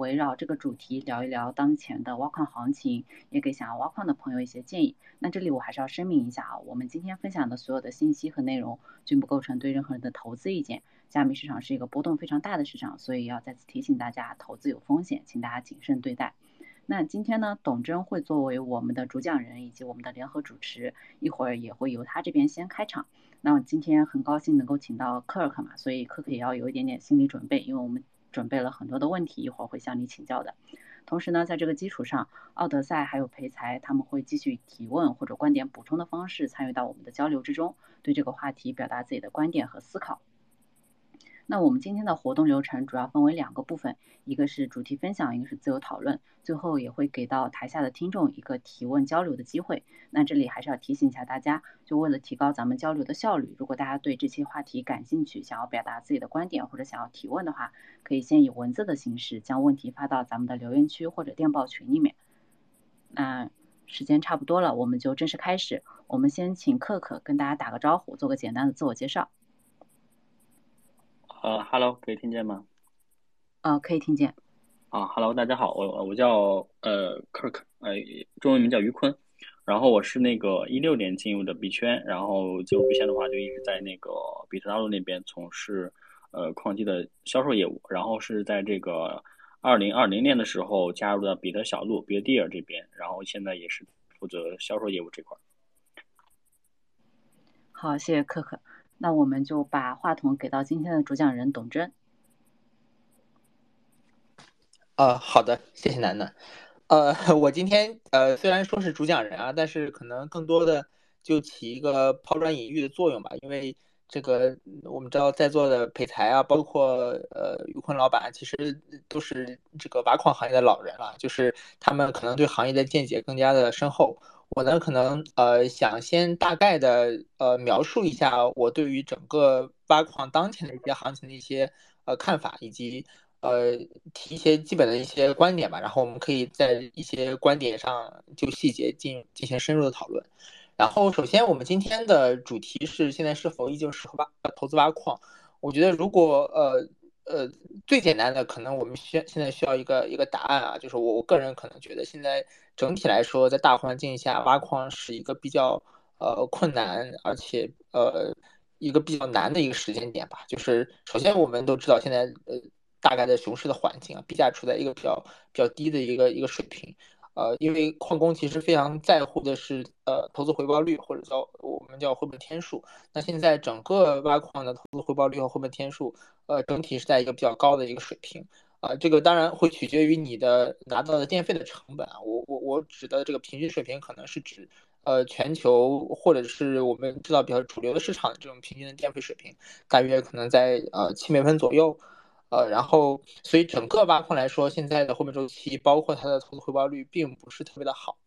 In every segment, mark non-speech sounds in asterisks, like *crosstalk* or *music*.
围绕这个主题聊一聊当前的挖矿行情，也给想要挖矿的朋友一些建议。那这里我还是要声明一下啊，我们今天分享的所有的信息和内容均不构成对任何人的投资意见。加密市场是一个波动非常大的市场，所以要再次提醒大家，投资有风险，请大家谨慎对待。那今天呢，董真会作为我们的主讲人以及我们的联合主持，一会儿也会由他这边先开场。那我今天很高兴能够请到克尔克嘛，所以克克也要有一点点心理准备，因为我们准备了很多的问题，一会儿会向你请教的。同时呢，在这个基础上，奥德赛还有培才他们会继续提问或者观点补充的方式参与到我们的交流之中，对这个话题表达自己的观点和思考。那我们今天的活动流程主要分为两个部分，一个是主题分享，一个是自由讨论，最后也会给到台下的听众一个提问交流的机会。那这里还是要提醒一下大家，就为了提高咱们交流的效率，如果大家对这些话题感兴趣，想要表达自己的观点或者想要提问的话，可以先以文字的形式将问题发到咱们的留言区或者电报群里面。那时间差不多了，我们就正式开始。我们先请可可跟大家打个招呼，做个简单的自我介绍。呃，Hello，可以听见吗？呃，可以听见。啊，Hello，大家好，我我叫呃 Kirk，呃，中文名叫于坤，然后我是那个一六年进入的币圈，然后进入币圈的话就一直在那个比特大陆那边从事呃矿机的销售业务，然后是在这个二零二零年的时候加入到比特小路 b 特 Deer 这边，然后现在也是负责销售业务这块。好，谢谢可可。那我们就把话筒给到今天的主讲人董真。呃，好的，谢谢楠楠。呃，*laughs* 我今天呃虽然说是主讲人啊，但是可能更多的就起一个抛砖引玉的作用吧。因为这个我们知道在座的裴才啊，包括呃于坤老板，其实都是这个挖矿行业的老人了，就是他们可能对行业的见解更加的深厚。我呢，可能呃想先大概的呃描述一下我对于整个挖矿当前的一些行情的一些呃看法，以及呃提一些基本的一些观点吧。然后我们可以在一些观点上就细节进进行深入的讨论。然后首先我们今天的主题是现在是否依旧适合挖投资挖矿？我觉得如果呃。呃，最简单的可能我们需现在需要一个一个答案啊，就是我我个人可能觉得现在整体来说，在大环境下挖矿是一个比较呃困难，而且呃一个比较难的一个时间点吧。就是首先我们都知道现在呃大概的熊市的环境啊，币价处在一个比较比较低的一个一个水平。呃，因为矿工其实非常在乎的是呃投资回报率或者叫我们叫回本天数。那现在整个挖矿的投资回报率和回本天数，呃，整体是在一个比较高的一个水平。啊，这个当然会取决于你的拿到的电费的成本啊。我我我指的这个平均水平可能是指呃全球或者是我们知道比较主流的市场这种平均的电费水平，大约可能在呃七美分左右。呃，然后，所以整个挖矿来说，现在的后面周期，包括它的投资回报率，并不是特别的好。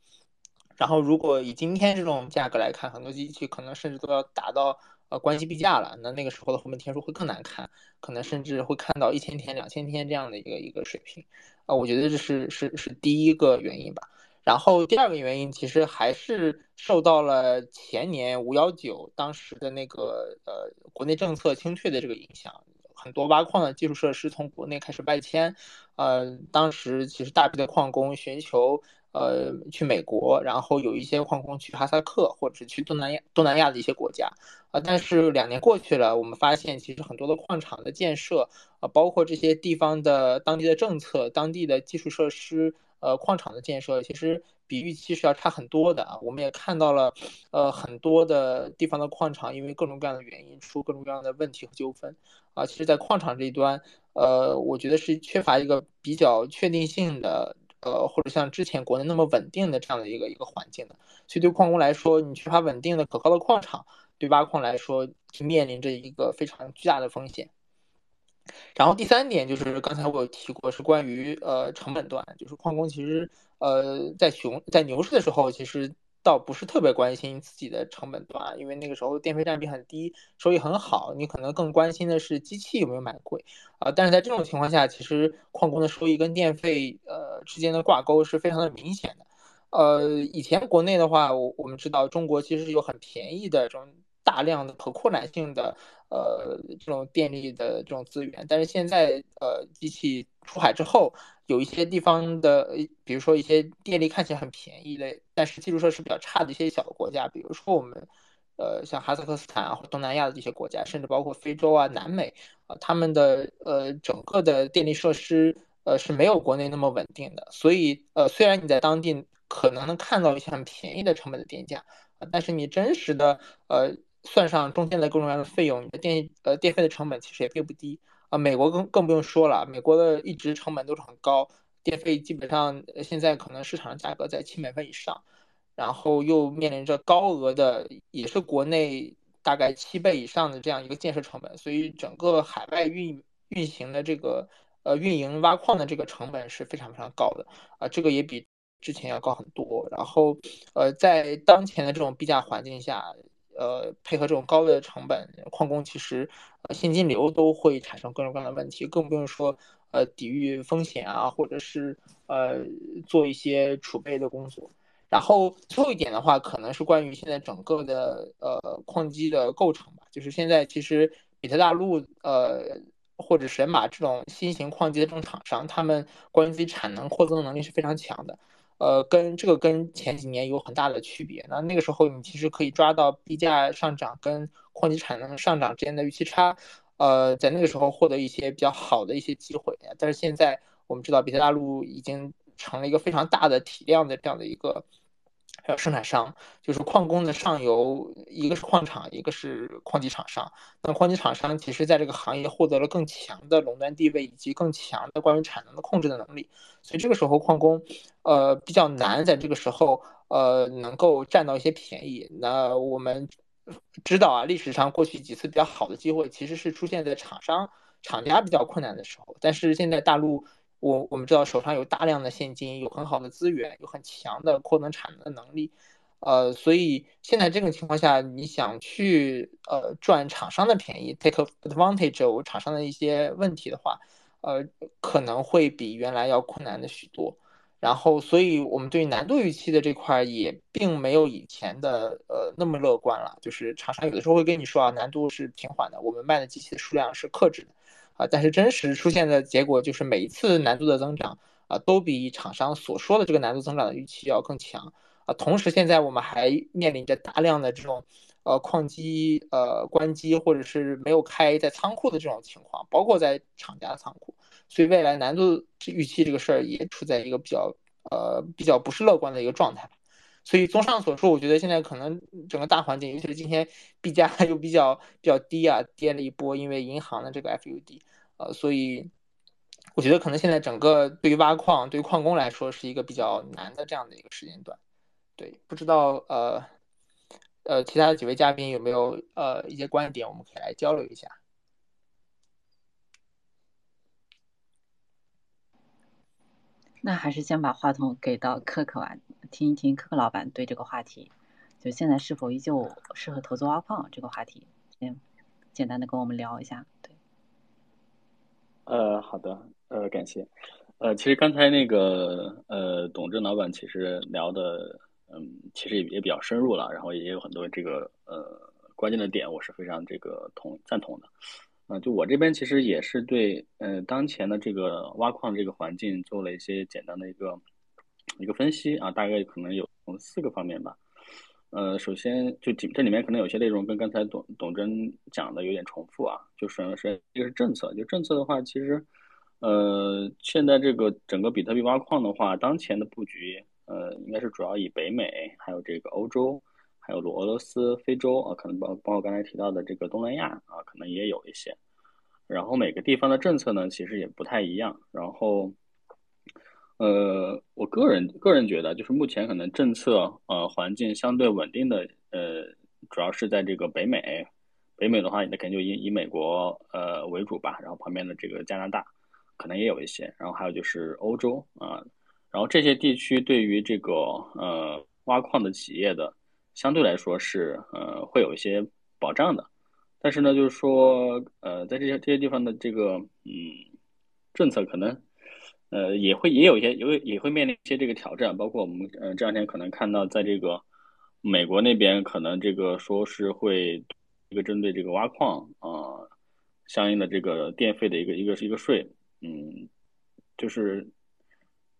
然后，如果以今天这种价格来看，很多机器可能甚至都要达到呃关系币价了，那那个时候的后面天数会更难看，可能甚至会看到一千天、两千天这样的一个一个水平。啊，我觉得这是是是第一个原因吧。然后第二个原因，其实还是受到了前年五幺九当时的那个呃国内政策清退的这个影响。很多挖矿的基础设施从国内开始外迁，呃，当时其实大批的矿工寻求呃去美国，然后有一些矿工去哈萨克或者是去东南亚东南亚的一些国家，啊，但是两年过去了，我们发现其实很多的矿场的建设，啊，包括这些地方的当地的政策、当地的基础设施。呃，矿场的建设其实比预期是要差很多的啊。我们也看到了，呃，很多的地方的矿场因为各种各样的原因出各种各样的问题和纠纷啊。其实，在矿场这一端，呃，我觉得是缺乏一个比较确定性的，呃，或者像之前国内那么稳定的这样的一个一个环境的。所以，对矿工来说，你缺乏稳定的可靠的矿场，对挖矿来说是面临着一个非常巨大的风险。然后第三点就是刚才我有提过，是关于呃成本端，就是矿工其实呃在熊在牛市的时候，其实倒不是特别关心自己的成本端，因为那个时候电费占比很低，收益很好，你可能更关心的是机器有没有买贵啊。但是在这种情况下，其实矿工的收益跟电费呃之间的挂钩是非常的明显的。呃，以前国内的话，我我们知道中国其实有很便宜的这种大量的可扩展性的呃这种电力的这种资源。但是现在呃机器出海之后，有一些地方的，比如说一些电力看起来很便宜的，但是基础设施比较差的一些小国家，比如说我们呃像哈萨克斯坦啊或东南亚的这些国家，甚至包括非洲啊、南美啊，他们的呃整个的电力设施。呃，是没有国内那么稳定的，所以呃，虽然你在当地可能能看到一些很便宜的成本的电价，但是你真实的呃算上中间的各种各样的费用，你的电呃电费的成本其实也并不低啊。美国更更不用说了，美国的一直成本都是很高，电费基本上现在可能市场价格在七美分以上，然后又面临着高额的，也是国内大概七倍以上的这样一个建设成本，所以整个海外运运行的这个。呃，运营挖矿的这个成本是非常非常高的啊，这个也比之前要高很多。然后，呃，在当前的这种币价环境下，呃，配合这种高的成本，矿工其实呃现金流都会产生各种各样的问题，更不用说呃抵御风险啊，或者是呃做一些储备的工作。然后最后一点的话，可能是关于现在整个的呃矿机的构成吧，就是现在其实比特大陆呃。或者神马这种新型矿机的这种厂商，他们关于自己产能扩增能力是非常强的，呃，跟这个跟前几年有很大的区别。那那个时候你其实可以抓到币价上涨跟矿机产能上涨之间的预期差，呃，在那个时候获得一些比较好的一些机会。但是现在我们知道，比特大陆已经成了一个非常大的体量的这样的一个。还有生产商，就是矿工的上游，一个是矿场，一个是矿机厂商。那矿机厂商其实在这个行业获得了更强的垄断地位，以及更强的关于产能的控制的能力。所以这个时候矿工，呃，比较难在这个时候，呃，能够占到一些便宜。那我们知道啊，历史上过去几次比较好的机会，其实是出现在厂商、厂家比较困难的时候。但是现在大陆。我我们知道手上有大量的现金，有很好的资源，有很强的扩能产能的能力，呃，所以现在这种情况下，你想去呃赚厂商的便宜，take advantage of 厂商的一些问题的话，呃，可能会比原来要困难的许多。然后，所以我们对难度预期的这块也并没有以前的呃那么乐观了。就是厂商有的时候会跟你说啊，难度是平缓的，我们卖的机器的数量是克制的。啊，但是真实出现的结果就是每一次难度的增长啊，都比厂商所说的这个难度增长的预期要更强啊。同时，现在我们还面临着大量的这种呃矿机呃关机或者是没有开在仓库的这种情况，包括在厂家的仓库，所以未来难度预期这个事儿也处在一个比较呃比较不是乐观的一个状态。所以，综上所述，我觉得现在可能整个大环境，尤其是今天 *laughs* 币价又比较比较低啊，跌了一波，因为银行的这个 FUD，呃，所以我觉得可能现在整个对于挖矿、对于矿工来说是一个比较难的这样的一个时间段。对，不知道呃呃，其他的几位嘉宾有没有呃一些观点，我们可以来交流一下。那还是先把话筒给到可可吧。听一听科科老板对这个话题，就现在是否依旧适合投资挖矿这个话题，先简单的跟我们聊一下。对，呃，好的，呃，感谢。呃，其实刚才那个呃，董正老板其实聊的，嗯，其实也也比较深入了，然后也有很多这个呃关键的点，我是非常这个同赞同的。嗯，就我这边其实也是对，呃，当前的这个挖矿这个环境做了一些简单的一个。一个分析啊，大概可能有四个方面吧。呃，首先就这里面可能有些内容跟刚才董董真讲的有点重复啊。就首先是一个是政策，就政策的话，其实呃，现在这个整个比特币挖矿的话，当前的布局呃，应该是主要以北美、还有这个欧洲、还有俄罗斯、非洲啊，可能包包括刚才提到的这个东南亚啊，可能也有一些。然后每个地方的政策呢，其实也不太一样。然后。呃，我个人个人觉得，就是目前可能政策呃环境相对稳定的，呃，主要是在这个北美，北美的话，那肯定就以以美国呃为主吧，然后旁边的这个加拿大可能也有一些，然后还有就是欧洲啊，然后这些地区对于这个呃挖矿的企业的相对来说是呃会有一些保障的，但是呢，就是说呃在这些这些地方的这个嗯政策可能。呃，也会也有一些，有也会面临一些这个挑战，包括我们呃这两天可能看到，在这个美国那边可能这个说是会一个针对这个挖矿啊相应的这个电费的一个一个一个税，嗯，就是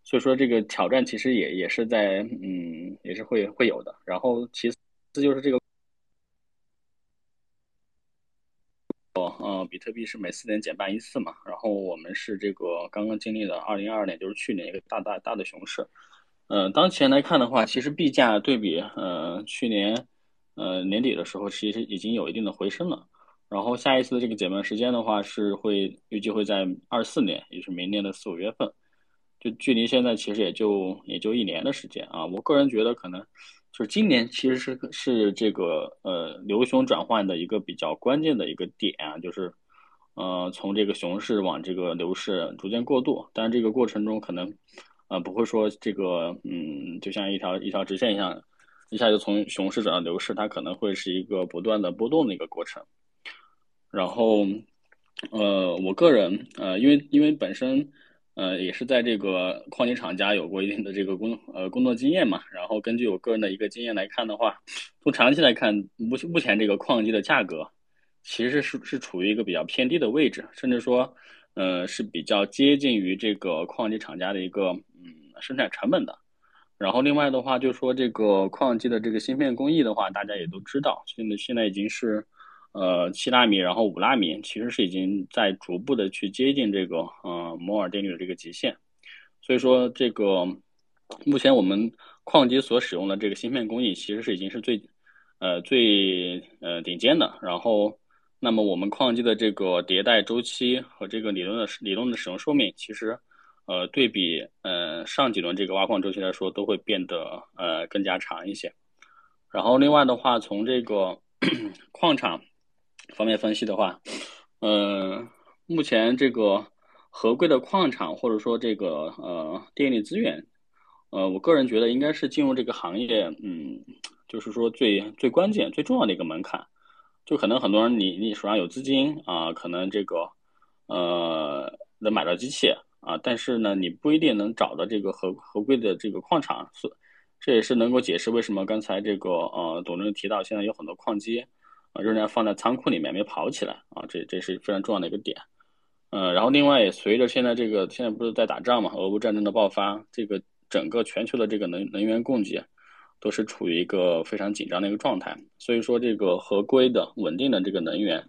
所以说这个挑战其实也也是在嗯也是会会有的。然后其次就是这个。比特币是每四年减半一次嘛，然后我们是这个刚刚经历了二零二二年，就是去年一个大大大的熊市。呃，当前来看的话，其实币价对比呃去年呃年底的时候，其实已经有一定的回升了。然后下一次的这个减半时间的话，是会预计会在二四年，也是明年的四五月份。就距离现在其实也就也就一年的时间啊。我个人觉得可能就是今年其实是是这个呃牛熊转换的一个比较关键的一个点啊，就是。呃，从这个熊市往这个牛市逐渐过渡，但是这个过程中可能，呃，不会说这个，嗯，就像一条一条直线一样，一下就从熊市转到牛市，它可能会是一个不断的波动的一个过程。然后，呃，我个人，呃，因为因为本身，呃，也是在这个矿机厂家有过一定的这个工呃工作经验嘛，然后根据我个人的一个经验来看的话，从长期来看，目目前这个矿机的价格。其实是是处于一个比较偏低的位置，甚至说，呃，是比较接近于这个矿机厂家的一个嗯生产成本的。然后另外的话，就说这个矿机的这个芯片工艺的话，大家也都知道，现在现在已经是呃七纳米，然后五纳米，其实是已经在逐步的去接近这个呃摩尔定律的这个极限。所以说，这个目前我们矿机所使用的这个芯片工艺，其实是已经是最呃最呃顶尖的。然后那么我们矿机的这个迭代周期和这个理论的理论的使用寿命，其实，呃，对比呃上几轮这个挖矿周期来说，都会变得呃更加长一些。然后另外的话，从这个 *clears throat* 矿场方面分析的话，呃，目前这个合规的矿场或者说这个呃电力资源，呃，我个人觉得应该是进入这个行业，嗯，就是说最最关键最重要的一个门槛。就可能很多人，你你手上有资金啊，可能这个，呃，能买到机器啊，但是呢，你不一定能找到这个合合规的这个矿场，是，这也是能够解释为什么刚才这个呃董事长提到，现在有很多矿机啊仍然放在仓库里面没跑起来啊，这这是非常重要的一个点，呃，然后另外也随着现在这个现在不是在打仗嘛，俄乌战争的爆发，这个整个全球的这个能能源供给。都是处于一个非常紧张的一个状态，所以说这个合规的、稳定的这个能源，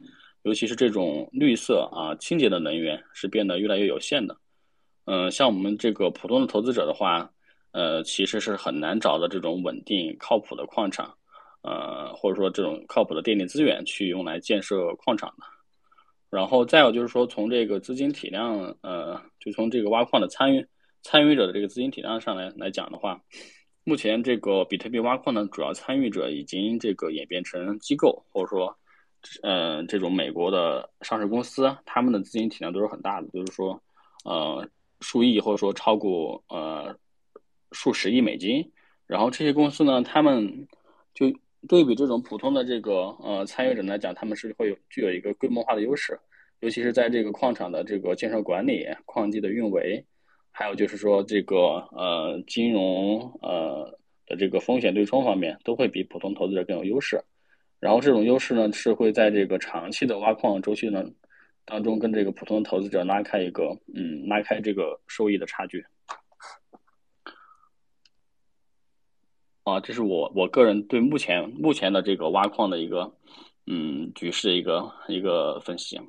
尤其是这种绿色啊、清洁的能源，是变得越来越有限的。嗯，像我们这个普通的投资者的话，呃，其实是很难找到这种稳定、靠谱的矿场，呃，或者说这种靠谱的电力资源去用来建设矿场的。然后再有就是说，从这个资金体量，呃，就从这个挖矿的参与参与者的这个资金体量上来来讲的话。目前这个比特币挖矿的主要参与者已经这个演变成机构，或者说，呃，这种美国的上市公司，他们的资金体量都是很大的，就是说，呃，数亿或者说超过呃数十亿美金。然后这些公司呢，他们就对比这种普通的这个呃参与者来讲，他们是会有具有一个规模化的优势，尤其是在这个矿场的这个建设管理、矿机的运维。还有就是说，这个呃金融呃的这个风险对冲方面，都会比普通投资者更有优势。然后这种优势呢，是会在这个长期的挖矿周期呢当中，跟这个普通投资者拉开一个嗯拉开这个收益的差距。啊，这是我我个人对目前目前的这个挖矿的一个嗯局势一个一个分析。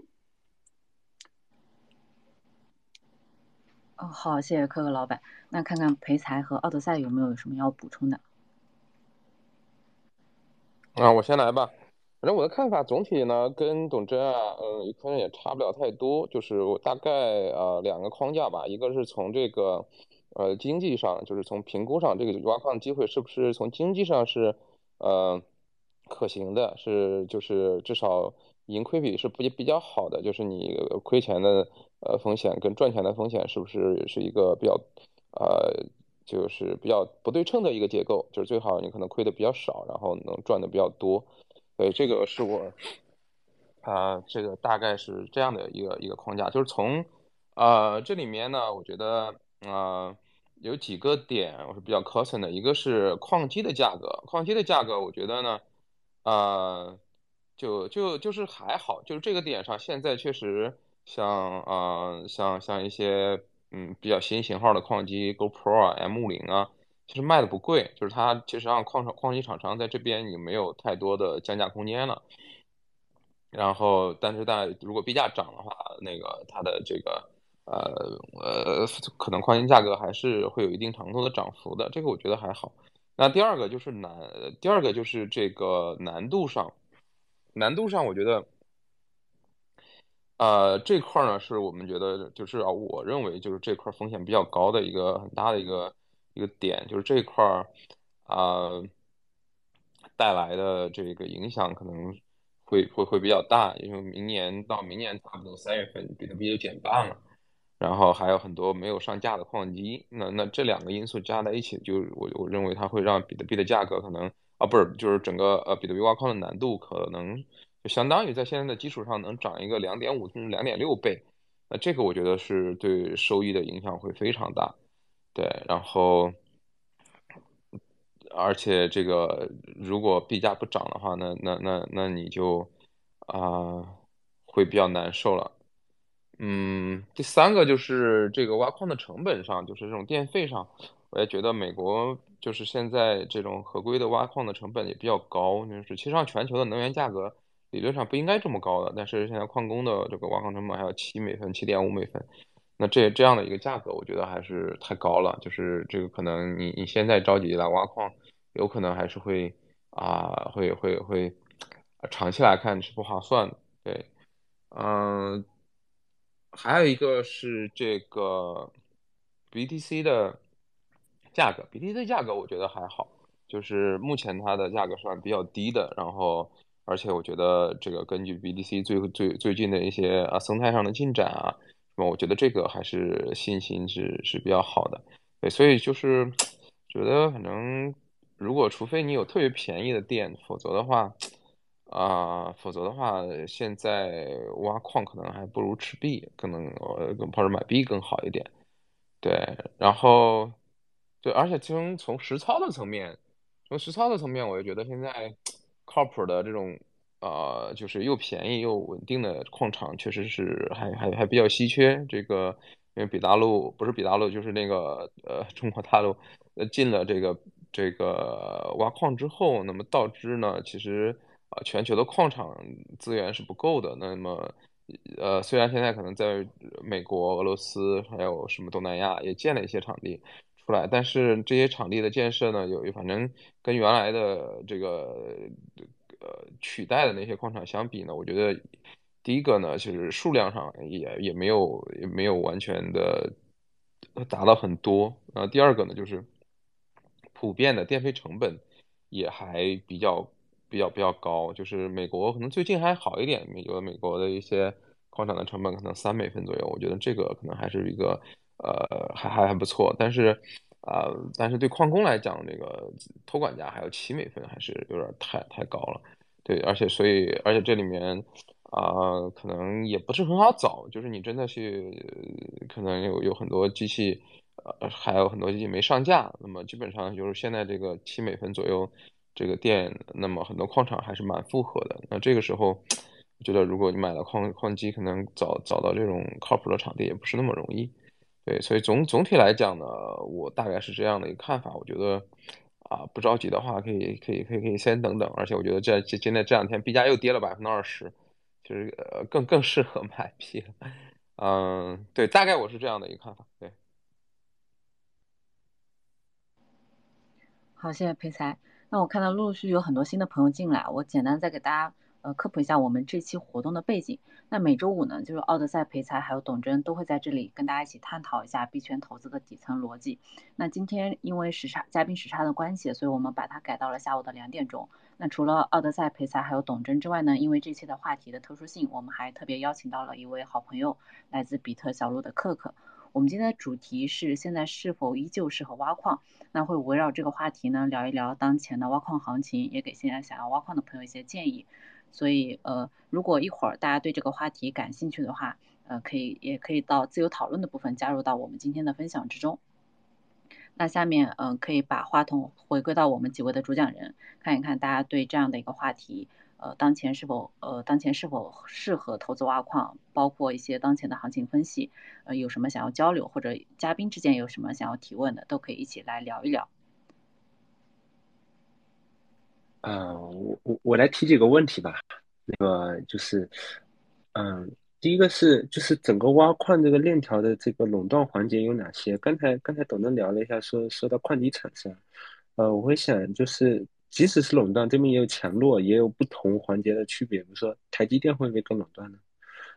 哦，好，谢谢科科老板。那看看培才和奥德赛有没有什么要补充的？啊，我先来吧。反正我的看法总体呢，跟董真啊，嗯，可能也差不了太多。就是我大概呃两个框架吧，一个是从这个呃经济上，就是从评估上，这个挖矿机会是不是从经济上是呃可行的，是就是至少盈亏比是比比较好的，就是你亏钱的。呃，风险跟赚钱的风险是不是是一个比较，呃，就是比较不对称的一个结构？就是最好你可能亏的比较少，然后能赚的比较多。所以这个是我，啊，这个大概是这样的一个一个框架。就是从，呃，这里面呢，我觉得，呃，有几个点我是比较 concern 的，一个是矿机的价格，矿机的价格我觉得呢，呃，就就就是还好，就是这个点上现在确实像啊像像一些嗯比较新型号的矿机，GoPro 啊 M 五零啊，其实卖的不贵，就是它其实让矿厂矿机厂商在这边也没有太多的降价空间了。然后，但是在如果币价涨的话，那个它的这个呃呃，可能矿机价格还是会有一定程度的涨幅的，这个我觉得还好。那第二个就是难，第二个就是这个难度上，难度上我觉得，呃，这块呢是我们觉得就是啊，我认为就是这块风险比较高的一个很大的一个一个点，就是这块儿啊带来的这个影响可能。会会会比较大，因为明年到明年差不多三月份，比特币就减半了，然后还有很多没有上架的矿机，那那这两个因素加在一起，就我我认为它会让比特币的价格可能啊不是，就是整个呃比特币挖矿的难度可能就相当于在现在的基础上能涨一个两点五甚至两点六倍，那这个我觉得是对收益的影响会非常大，对，然后。而且这个如果币价不涨的话，那那那那你就啊会比较难受了。嗯，第三个就是这个挖矿的成本上，就是这种电费上，我也觉得美国就是现在这种合规的挖矿的成本也比较高。就是其实上全球的能源价格理论上不应该这么高的，但是现在矿工的这个挖矿成本还要七美分、七点五美分，那这这样的一个价格，我觉得还是太高了。就是这个可能你你现在着急来挖矿。有可能还是会啊，会会会，长期来看是不划算的。对，嗯，还有一个是这个 BTC 的价格，BTC 价格我觉得还好，就是目前它的价格算比较低的。然后，而且我觉得这个根据 BTC 最最最近的一些啊生态上的进展啊，那么我觉得这个还是信心是是比较好的。对，所以就是觉得反正。如果除非你有特别便宜的店，否则的话，啊，否则的话，现在挖矿可能还不如持币，可能呃，或者买币更好一点。对，然后，对，而且从从实操的层面，从实操的层面，我也觉得现在 *tsk* 靠谱的这种，呃，就是又便宜又稳定的矿场，确实是还还还比较稀缺。这个，因为比大陆不是比大陆，就是那个呃，中国大陆呃进了这个。这个挖矿之后，那么导致呢，其实啊，全球的矿场资源是不够的。那么，呃，虽然现在可能在美国、俄罗斯还有什么东南亚也建了一些场地出来，但是这些场地的建设呢，有反正跟原来的这个呃取代的那些矿场相比呢，我觉得第一个呢，就是数量上也也没有也没有完全的达到很多。然后第二个呢，就是。普遍的电费成本也还比较比较比较高，就是美国可能最近还好一点，美国美国的一些矿场的成本可能三美分左右，我觉得这个可能还是一个呃还还还不错，但是啊但是对矿工来讲，这个托管价还有七美分，还是有点太太高了，对，而且所以而且这里面啊可能也不是很好找，就是你真的去可能有有很多机器。呃，还有很多机器没上架，那么基本上就是现在这个七美分左右这个电，那么很多矿场还是蛮负荷的。那这个时候，我觉得如果你买了矿矿机，可能找找到这种靠谱的场地也不是那么容易。对，所以总总体来讲呢，我大概是这样的一个看法。我觉得啊，不着急的话，可以可以可以可以先等等。而且我觉得这这现在这两天币价又跌了百分之二十，就是呃更更适合买币。嗯，对，大概我是这样的一个看法。对。好，谢谢裴才。那我看到陆陆续有很多新的朋友进来，我简单再给大家呃科普一下我们这期活动的背景。那每周五呢，就是奥德赛、裴才还有董真都会在这里跟大家一起探讨一下币圈投资的底层逻辑。那今天因为时差嘉宾时差的关系，所以我们把它改到了下午的两点钟。那除了奥德赛、裴才还有董真之外呢，因为这期的话题的特殊性，我们还特别邀请到了一位好朋友，来自比特小路的克克。我们今天的主题是现在是否依旧适合挖矿？那会围绕这个话题呢聊一聊当前的挖矿行情，也给现在想要挖矿的朋友一些建议。所以呃，如果一会儿大家对这个话题感兴趣的话，呃，可以也可以到自由讨论的部分加入到我们今天的分享之中。那下面，嗯，可以把话筒回归到我们几位的主讲人，看一看大家对这样的一个话题，呃，当前是否，呃，当前是否适合投资挖矿，包括一些当前的行情分析，呃，有什么想要交流，或者嘉宾之间有什么想要提问的，都可以一起来聊一聊。啊，我我我来提几个问题吧，那个就是，嗯。第一个是，就是整个挖矿这个链条的这个垄断环节有哪些？刚才刚才董总聊了一下，说说到矿机厂商，呃，我会想，就是即使是垄断，这边也有强弱，也有不同环节的区别。比如说台积电会不会跟垄断呢？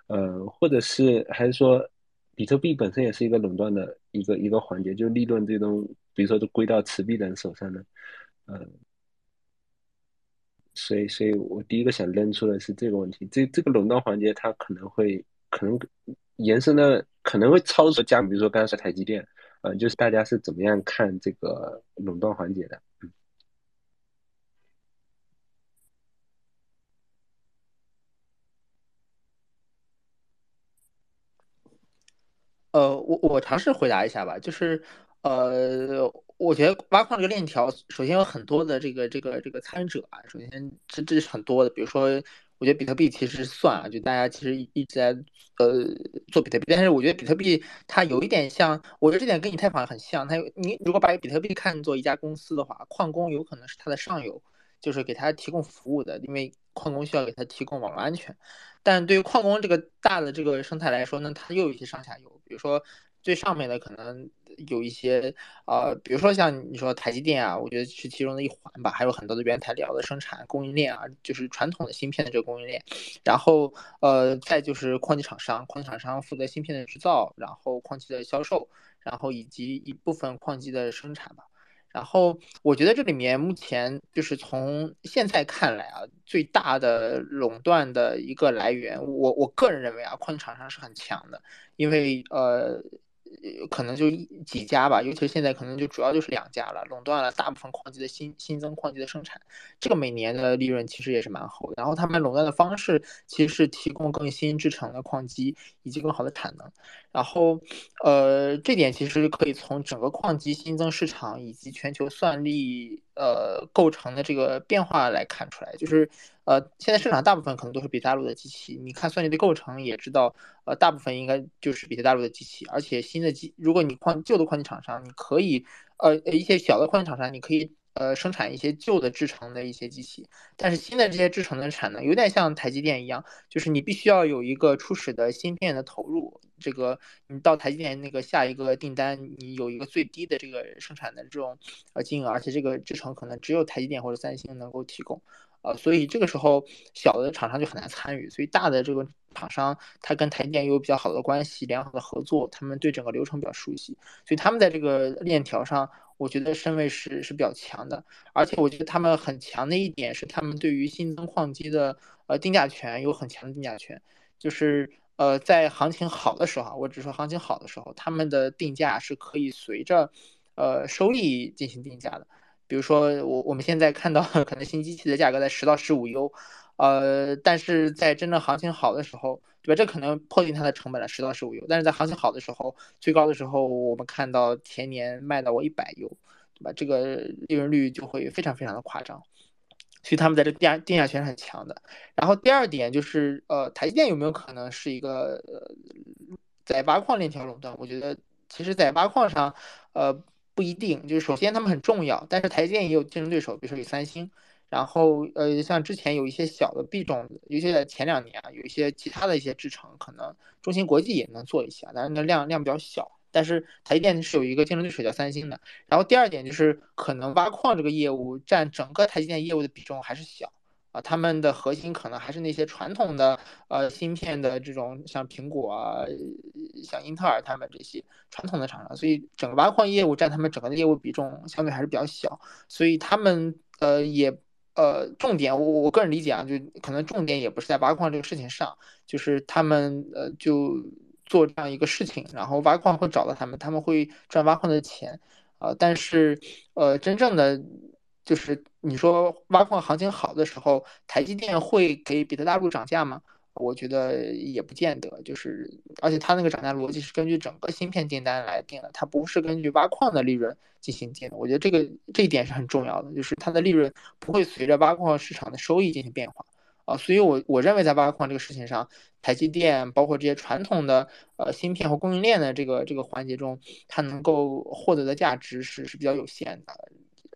呃，或者是还是说比特币本身也是一个垄断的一个一个环节，就利润这种，比如说都归到持币人手上呢？呃。所以，所以我第一个想扔出的是这个问题。这这个垄断环节，它可能会可能延伸的可能会超出加，比如说刚才说台积电，呃，就是大家是怎么样看这个垄断环节的？嗯。呃，我我尝试回答一下吧，就是呃。我觉得挖矿这个链条，首先有很多的这个这个这个参与者啊。首先，这这是很多的。比如说，我觉得比特币其实算啊，就大家其实一直在呃做比特币。但是我觉得比特币它有一点像，我觉得这点跟以太坊很像。它你如果把比特币看作一家公司的话，矿工有可能是它的上游，就是给他提供服务的，因为矿工需要给他提供网络安全。但对于矿工这个大的这个生态来说呢，它又有一些上下游，比如说。最上面的可能有一些，呃，比如说像你说台积电啊，我觉得是其中的一环吧，还有很多的原材料的生产供应链啊，就是传统的芯片的这个供应链，然后呃，再就是矿机厂商，矿机厂商负责芯片的制造，然后矿机的销售，然后以及一部分矿机的生产吧。然后我觉得这里面目前就是从现在看来啊，最大的垄断的一个来源，我我个人认为啊，矿机厂商是很强的，因为呃。可能就几家吧，尤其是现在可能就主要就是两家了，垄断了大部分矿机的新新增矿机的生产，这个每年的利润其实也是蛮厚的。然后他们垄断的方式其实是提供更新制成的矿机以及更好的产能。然后，呃，这点其实可以从整个矿机新增市场以及全球算力呃构成的这个变化来看出来，就是。呃，现在市场大部分可能都是比特大陆的机器，你看算力的构成也知道，呃，大部分应该就是比特大陆的机器，而且新的机，如果你矿旧的矿机厂商，你可以，呃，一些小的矿机厂商，你可以。呃，生产一些旧的制成的一些机器，但是新的这些制成的产能有点像台积电一样，就是你必须要有一个初始的芯片的投入，这个你到台积电那个下一个订单，你有一个最低的这个生产的这种呃金额，而且这个制程可能只有台积电或者三星能够提供，呃，所以这个时候小的厂商就很难参与，所以大的这个厂商他跟台积电有比较好的关系，良好的合作，他们对整个流程比较熟悉，所以他们在这个链条上。我觉得身位是是比较强的，而且我觉得他们很强的一点是，他们对于新增矿机的呃定价权有很强的定价权，就是呃在行情好的时候，我只说行情好的时候，他们的定价是可以随着呃收益进行定价的。比如说我我们现在看到可能新机器的价格在十到十五 U，呃，但是在真正行情好的时候。对吧？这可能迫近它的成本了，十到十五 U。但是在行情好的时候，最高的时候，我们看到前年卖到过一百 U，对吧？这个利润率就会非常非常的夸张。所以他们在这定价定价权是很强的。然后第二点就是，呃，台积电有没有可能是一个呃在挖矿链条垄断？我觉得其实，在挖矿上，呃，不一定。就是首先他们很重要，但是台积电也有竞争对手，比如说有三星。然后，呃，像之前有一些小的币种，尤其在前两年啊，有一些其他的一些制程，可能中芯国际也能做一下，但是那量量比较小。但是台积电是有一个竞争对手叫三星的。然后第二点就是，可能挖矿这个业务占整个台积电业务的比重还是小啊，他们的核心可能还是那些传统的呃芯片的这种，像苹果啊，像英特尔他们这些传统的厂商，所以整个挖矿业务占他们整个的业务比重相对还是比较小，所以他们呃也。呃，重点我我个人理解啊，就可能重点也不是在挖矿这个事情上，就是他们呃就做这样一个事情，然后挖矿会找到他们，他们会赚挖矿的钱，啊，但是呃真正的就是你说挖矿行情好的时候，台积电会给比特大陆涨价吗？我觉得也不见得。就是，而且它那个涨价逻辑是根据整个芯片订单来定的，它不是根据挖矿的利润进行定的。我觉得这个这一点是很重要的，就是它的利润不会随着挖矿市场的收益进行变化啊。所以，我我认为在挖矿这个事情上，台积电包括这些传统的呃芯片和供应链的这个这个环节中，它能够获得的价值是是比较有限的。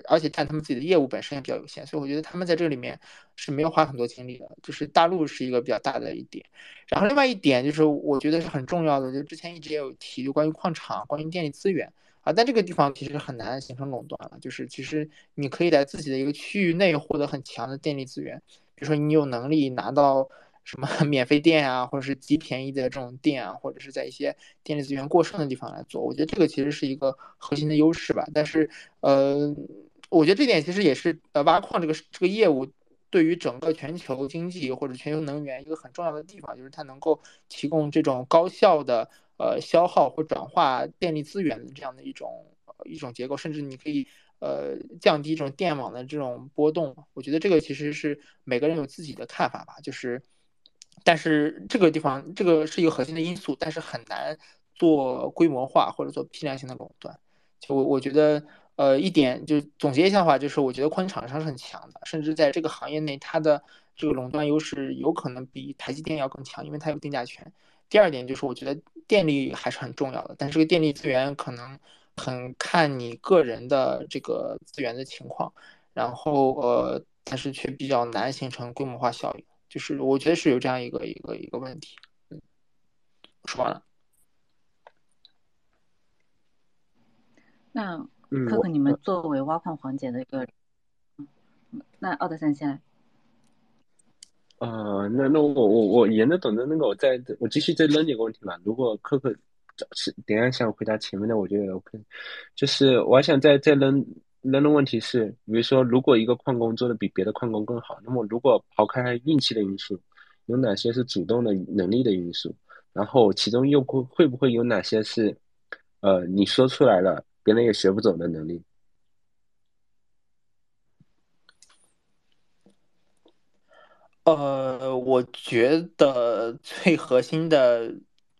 而且但他们自己的业务本身也比较有限，所以我觉得他们在这里面是没有花很多精力的。就是大陆是一个比较大的一点，然后另外一点就是我觉得是很重要的，就之前一直也有提，就关于矿场、关于电力资源啊，但这个地方其实很难形成垄断了。就是其实你可以在自己的一个区域内获得很强的电力资源，比如说你有能力拿到什么 *laughs* 免费电啊，或者是极便宜的这种电啊，或者是在一些电力资源过剩的地方来做，我觉得这个其实是一个核心的优势吧。但是呃。我觉得这点其实也是呃挖矿这个这个业务对于整个全球经济或者全球能源一个很重要的地方，就是它能够提供这种高效的呃消耗或转化电力资源的这样的一种呃一种结构，甚至你可以呃降低这种电网的这种波动。我觉得这个其实是每个人有自己的看法吧，就是但是这个地方这个是一个核心的因素，但是很难做规模化或者做批量性的垄断。就我我觉得。呃，一点就总结一下的话，就是我觉得矿厂商是很强的，甚至在这个行业内，它的这个垄断优势有可能比台积电要更强，因为它有定价权。第二点就是，我觉得电力还是很重要的，但是这个电力资源可能很看你个人的这个资源的情况，然后呃，但是却比较难形成规模化效应，就是我觉得是有这样一个一个一个问题。嗯，说完了。那。可可，你们作为挖矿环节的一个，那奥德三先来。呃，那那我我我沿着等着那个，我再我继续再扔几个问题吧。如果可可是等下想回答前面的，我觉得 OK。就是我还想再再扔扔的问题是，比如说，如果一个矿工做的比别的矿工更好，那么如果抛开运气的因素，有哪些是主动的能力的因素？然后其中又会会不会有哪些是，呃，你说出来了？别人也学不走的能力。呃，我觉得最核心的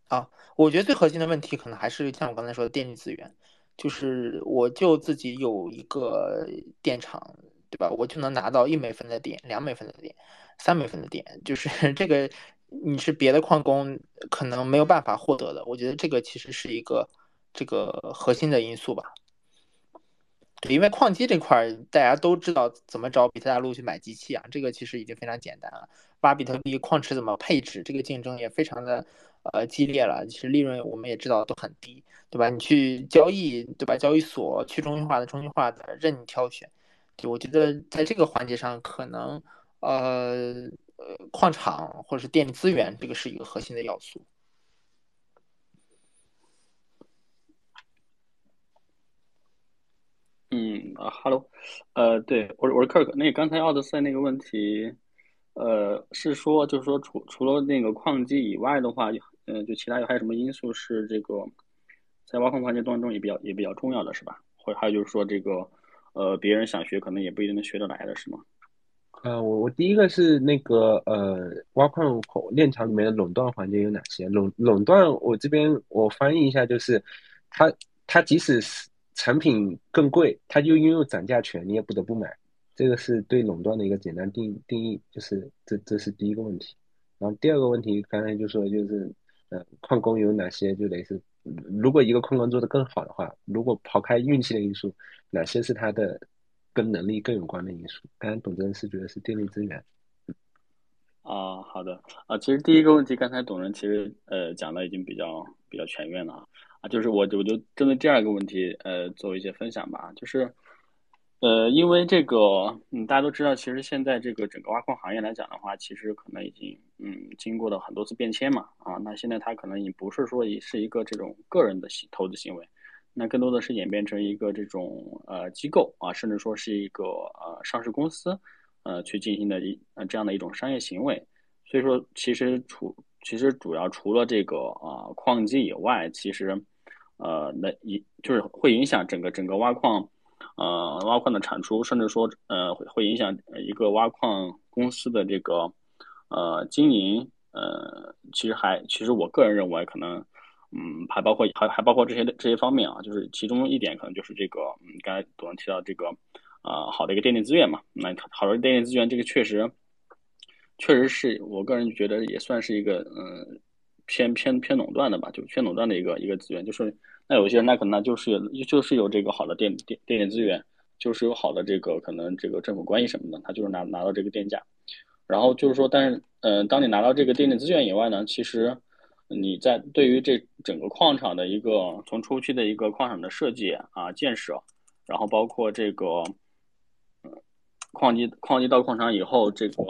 啊，我觉得最核心的问题可能还是像我刚才说的电力资源，就是我就自己有一个电厂，对吧？我就能拿到一美分的电、两美分的电、三美分的电，就是 *laughs* 这个你是别的矿工可能没有办法获得的。我觉得这个其实是一个。这个核心的因素吧，对，因为矿机这块儿大家都知道怎么找比特大陆去买机器啊，这个其实已经非常简单了。挖比特币矿池怎么配置，这个竞争也非常的呃激烈了。其实利润我们也知道都很低，对吧？你去交易，对吧？交易所去中心化的、中心化的任你挑选。对，我觉得在这个环节上，可能呃呃矿场或者是电力资源，这个是一个核心的要素。嗯啊，Hello，呃，对我是我是 Kirk，那刚才奥德赛那个问题，呃，是说就是说除除了那个矿机以外的话，嗯，就其他有还有什么因素是这个在挖矿环节当中也比较也比较重要的是吧？或还有就是说这个呃，别人想学可能也不一定能学得来的是吗？呃，我我第一个是那个呃，挖矿链条里面的垄断环节有哪些？垄垄断我这边我翻译一下，就是它它即使是。产品更贵，它就拥有涨价权，你也不得不买。这个是对垄断的一个简单定定义，就是这这是第一个问题。然后第二个问题，刚才就说就是，呃，矿工有哪些就类似，如果一个矿工做得更好的话，如果抛开运气的因素，哪些是他的跟能力更有关的因素？刚才董真是觉得是电力资源。啊，好的啊，其实第一个问题，刚才董人其实呃讲的已经比较比较全面了啊。就是我，我就针对第二个问题，呃，做一些分享吧。就是，呃，因为这个，嗯，大家都知道，其实现在这个整个挖矿行业来讲的话，其实可能已经，嗯，经过了很多次变迁嘛。啊，那现在它可能已不是说是一个这种个人的行投资行为，那更多的是演变成一个这种呃机构啊，甚至说是一个呃上市公司，呃，去进行的一呃这样的一种商业行为。所以说，其实除其实主要除了这个啊矿机以外，其实。呃，那一就是会影响整个整个挖矿，呃，挖矿的产出，甚至说，呃，会会影响一个挖矿公司的这个，呃，经营呃，其实还其实我个人认为可能，嗯，还包括还还包括这些这些方面啊，就是其中一点可能就是这个，嗯，刚才董总提到这个，啊，好的一个电力资源嘛，那好的电力资源这个确实，确实是我个人觉得也算是一个，嗯，偏偏偏垄断的吧，就偏垄断的一个一个资源，就是那有些人那可能就是就是有这个好的电电电力资源。就是有好的这个可能这个政府关系什么的，他就是拿拿到这个电价，然后就是说，但是嗯，当你拿到这个电力资源以外呢，其实你在对于这整个矿场的一个从初期的一个矿场的设计啊建设，然后包括这个矿机矿机到矿场以后，这个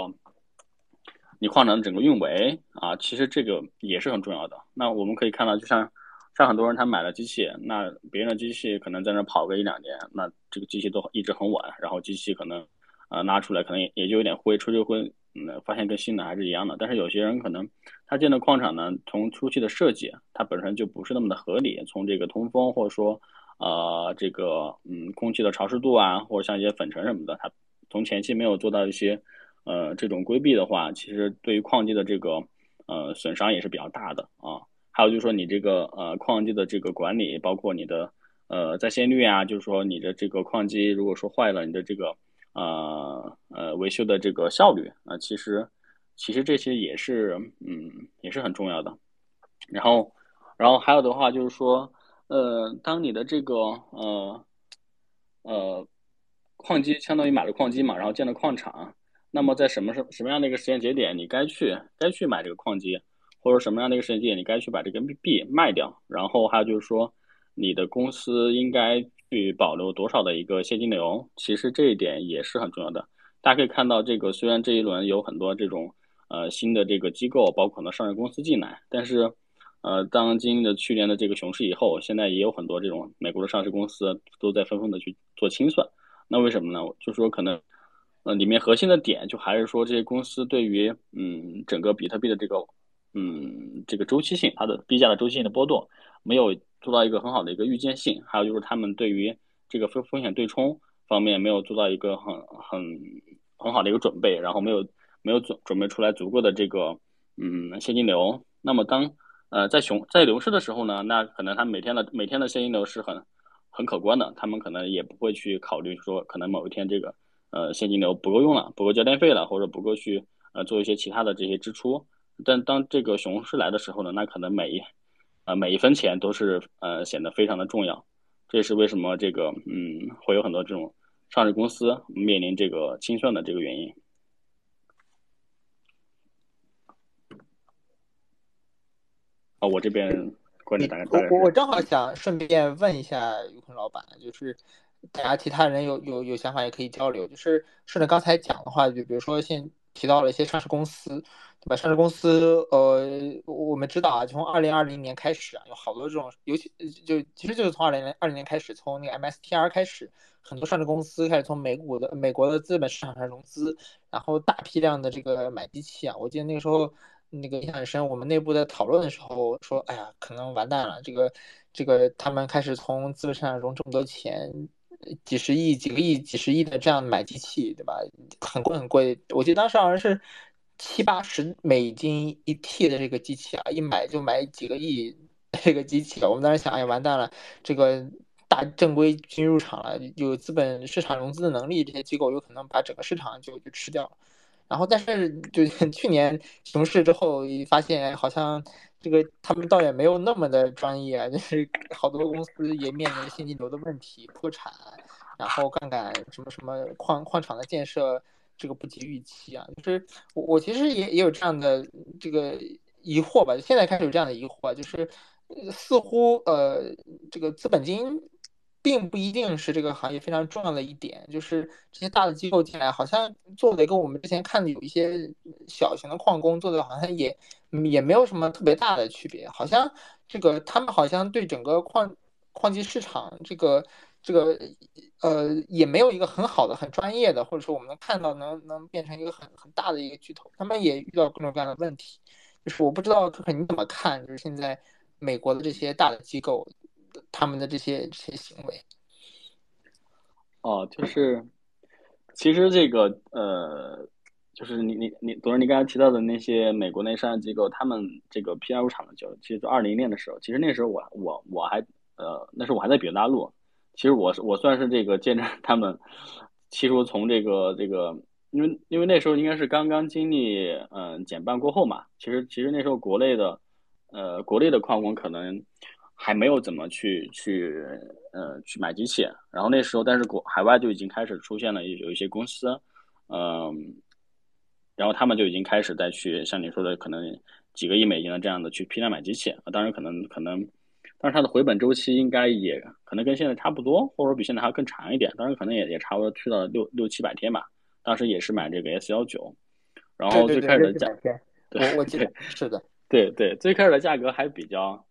你矿场的整个运维啊，其实这个也是很重要的。那我们可以看到，就像。像很多人他买了机器，那别人的机器可能在那跑个一两年，那这个机器都一直很稳，然后机器可能，呃，拿出来可能也就有点灰，吹吹灰，嗯，发现跟新的还是一样的。但是有些人可能他建的矿场呢，从初期的设计，它本身就不是那么的合理，从这个通风或者说，呃，这个嗯空气的潮湿度啊，或者像一些粉尘什么的，它从前期没有做到一些，呃，这种规避的话，其实对于矿机的这个，呃，损伤也是比较大的啊。还有就是说，你这个呃矿机的这个管理，包括你的呃在线率啊，就是说你的这个矿机如果说坏了，你的这个呃呃维修的这个效率啊，其实其实这些也是嗯也是很重要的。然后然后还有的话就是说，呃，当你的这个呃呃矿机相当于买了矿机嘛，然后建了矿场，那么在什么什什么样的一个时间节点，你该去该去买这个矿机？或者什么样的一个时间点，你该去把这个币卖掉，然后还有就是说，你的公司应该去保留多少的一个现金流，其实这一点也是很重要的。大家可以看到，这个虽然这一轮有很多这种呃新的这个机构，包括呢上市公司进来，但是呃，当经历了去年的这个熊市以后，现在也有很多这种美国的上市公司都在纷纷的去做清算。那为什么呢？就是说可能呃里面核心的点就还是说这些公司对于嗯整个比特币的这个。嗯，这个周期性，它的币价的周期性的波动没有做到一个很好的一个预见性，还有就是他们对于这个风风险对冲方面没有做到一个很很很好的一个准备，然后没有没有准准备出来足够的这个嗯现金流。那么当呃在熊在牛市的时候呢，那可能他每天的每天的现金流是很很可观的，他们可能也不会去考虑说可能某一天这个呃现金流不够用了，不够交电费了，或者不够去呃做一些其他的这些支出。但当这个熊市来的时候呢，那可能每一，呃每一分钱都是呃显得非常的重要，这也是为什么这个嗯会有很多这种上市公司面临这个清算的这个原因。啊，我这边观点大概大概。我我正好想顺便问一下宇坤老板，就是大家其他人有有有想法也可以交流，就是顺着刚才讲的话，就比如说现提到了一些上市公司。对吧？上市公司，呃，我们知道啊，从二零二零年开始啊，有好多这种，尤其就其实就是从二零二零年开始，从那个 MSTR 开始，很多上市公司开始从美股的美国的资本市场上融资，然后大批量的这个买机器啊。我记得那个时候那个印象很深，我们内部在讨论的时候说，哎呀，可能完蛋了，这个这个他们开始从资本市场融这么多钱，几十亿、几个亿、几十亿的这样买机器，对吧？很贵很贵。我记得当时好像是。七八十美金一 T 的这个机器啊，一买就买几个亿这个机器我们当时想，哎，完蛋了，这个大正规军入场了，有资本市场融资的能力，这些机构有可能把整个市场就就吃掉了。然后，但是就 *laughs* 去年熊市之后，发现好像这个他们倒也没有那么的专业，就是 *laughs* 好多公司也面临现金流的问题，破产，然后杠杆什么什么矿矿场的建设。这个不及预期啊，就是我我其实也也有这样的这个疑惑吧，现在开始有这样的疑惑，就是似乎呃这个资本金并不一定是这个行业非常重要的一点，就是这些大的机构进来，好像做的跟我们之前看的有一些小型的矿工做的好像也也没有什么特别大的区别，好像这个他们好像对整个矿矿机市场这个。这个呃也没有一个很好的、很专业的，或者说我们能看到能能变成一个很很大的一个巨头，他们也遇到各种各样的问题。就是我不知道可可你怎么看，就是现在美国的这些大的机构，他们的这些这些行为。哦，就是其实这个呃就是你你你，董事你刚才提到的那些美国那商业机构，他们这个 PR 入场的就其实就二零年的时候，其实那时候我我我还呃那时候我还在比大陆，其实我是我算是这个见证他们，其实从这个这个，因为因为那时候应该是刚刚经历嗯减半过后嘛，其实其实那时候国内的呃国内的矿工可能还没有怎么去去呃去买机器，然后那时候但是国海外就已经开始出现了有一些公司，嗯。然后他们就已经开始再去像你说的，可能几个亿美金的这样的去批量买机器啊，当然可能可能，但是它的回本周期应该也可能跟现在差不多，或者说比现在还要更长一点，当然可能也也差不多去到六六七百天吧。当时也是买这个 S 幺九，然后最开始的价，对，我记得是的，对对，最开始的价格还比较，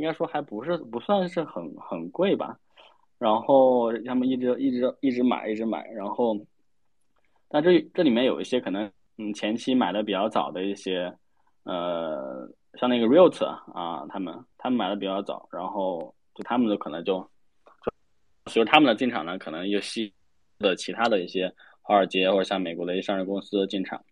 应该说还不是不算是很很贵吧。然后他们一直一直一直买一直买，然后，但这这里面有一些可能。嗯，前期买的比较早的一些，呃，像那个 Realt 啊，他们他们买的比较早，然后就他们的可能就，就随着他们的进场呢，可能又吸的其他的一些华尔街或者像美国的一些上市公司进场，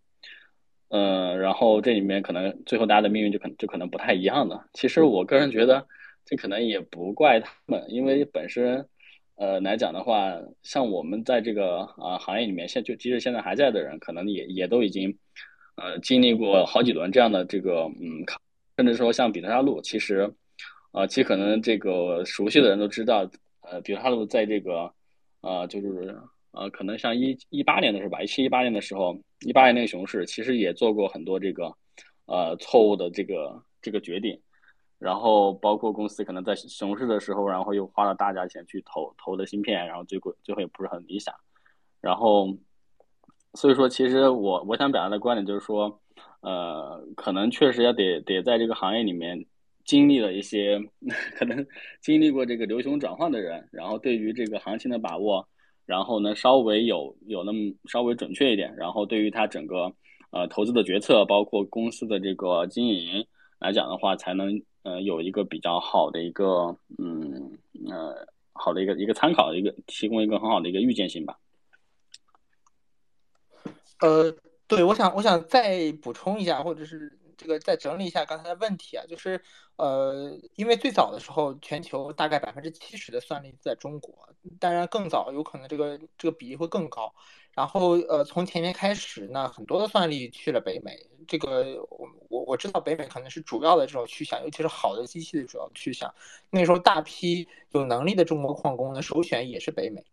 呃，然后这里面可能最后大家的命运就可能就可能不太一样的。其实我个人觉得，这可能也不怪他们，因为本身。呃，来讲的话，像我们在这个啊行业里面，现就即使现在还在的人，可能也也都已经，呃，经历过好几轮这样的这个嗯，甚至说像比特大陆，其实，呃，其实可能这个熟悉的人都知道，呃，比特大陆在这个，呃，就是呃，可能像一一八年的时候吧，一七一八年的时候，一八年那个熊市，其实也做过很多这个，呃，错误的这个这个决定。然后包括公司可能在熊市的时候，然后又花了大价钱去投投的芯片，然后最后最后也不是很理想。然后，所以说其实我我想表达的观点就是说，呃，可能确实要得得在这个行业里面经历了一些，*laughs* 可能经历过这个流熊转换的人，然后对于这个行情的把握，然后呢稍微有有那么稍微准确一点，然后对于他整个呃投资的决策，包括公司的这个经营来讲的话，才能。呃，有一个比较好的一个，嗯，呃，好的一个一个参考，一个提供一个很好的一个预见性吧。呃，对，我想，我想再补充一下，或者是个再整理一下刚才的问题啊，就是，呃，因为最早的时候，全球大概百分之七十的算力在中国，当然更早有可能这个这个比例会更高。然后，呃，从前年开始呢，很多的算力去了北美。这个我我我知道北美可能是主要的这种去向，尤其是好的机器的主要去向。那时候大批有能力的中国矿工呢，首选也是北美。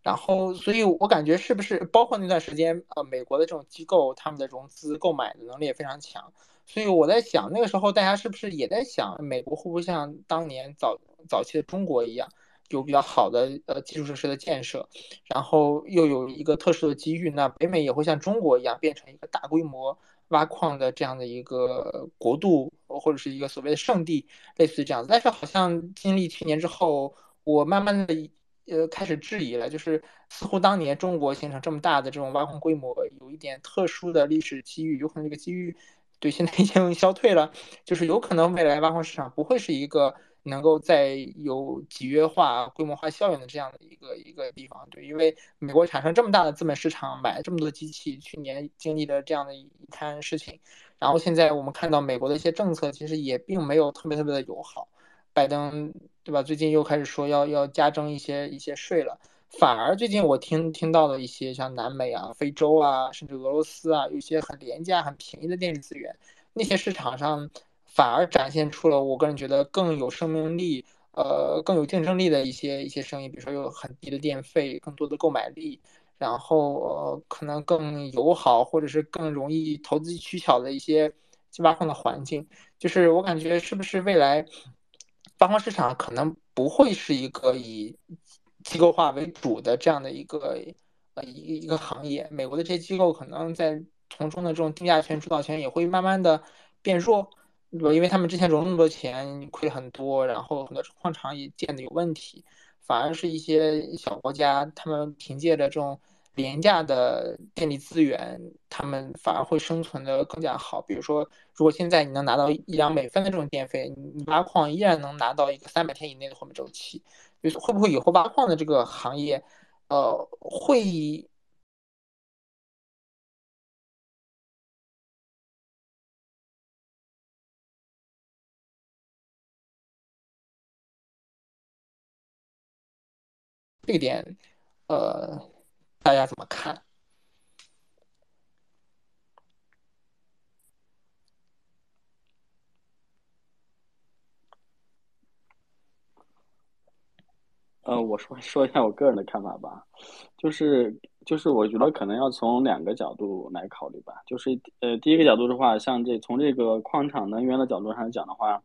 然后，所以我感觉是不是包括那段时间，呃，美国的这种机构他们的融资购买的能力也非常强。所以我在想，那个时候大家是不是也在想，美国会不会像当年早早期的中国一样？有比较好的呃基础设施的建设，然后又有一个特殊的机遇，那北美也会像中国一样变成一个大规模挖矿的这样的一个国度，或者是一个所谓的圣地，类似于这样子。但是好像经历去年之后，我慢慢的呃开始质疑了，就是似乎当年中国形成这么大的这种挖矿规模，有一点特殊的历史机遇，有可能这个机遇对现在已经消退了，就是有可能未来挖矿市场不会是一个。能够在有集约化、规模化效应的这样的一个一个地方，对，因为美国产生这么大的资本市场，买这么多机器，去年经历了这样的一摊事情，然后现在我们看到美国的一些政策其实也并没有特别特别的友好，拜登对吧？最近又开始说要要加征一些一些税了，反而最近我听听到了一些像南美啊、非洲啊，甚至俄罗斯啊，有一些很廉价、很便宜的电力资源，那些市场上。反而展现出了我个人觉得更有生命力，呃，更有竞争力的一些一些生意，比如说有很低的电费、更多的购买力，然后呃，可能更友好或者是更容易投资取巧的一些挖矿的环境。就是我感觉是不是未来挖矿市场可能不会是一个以机构化为主的这样的一个呃一一个行业？美国的这些机构可能在从中的这种定价权主导权也会慢慢的变弱。对，因为他们之前融那么多钱，亏很多，然后很多矿场也建的有问题，反而是一些小国家，他们凭借着这种廉价的电力资源，他们反而会生存的更加好。比如说，如果现在你能拿到一两美分的这种电费，你挖矿依然能拿到一个三百天以内的回本周期，就是会不会以后挖矿的这个行业呃会这个点呃大家怎么看？呃，我说 *laughs* 说一下我个人的看法吧，就是就是我觉得可能要从两个角度来考虑吧，就是呃第一个角度的话，像这从这个矿场能源的角度上讲的话，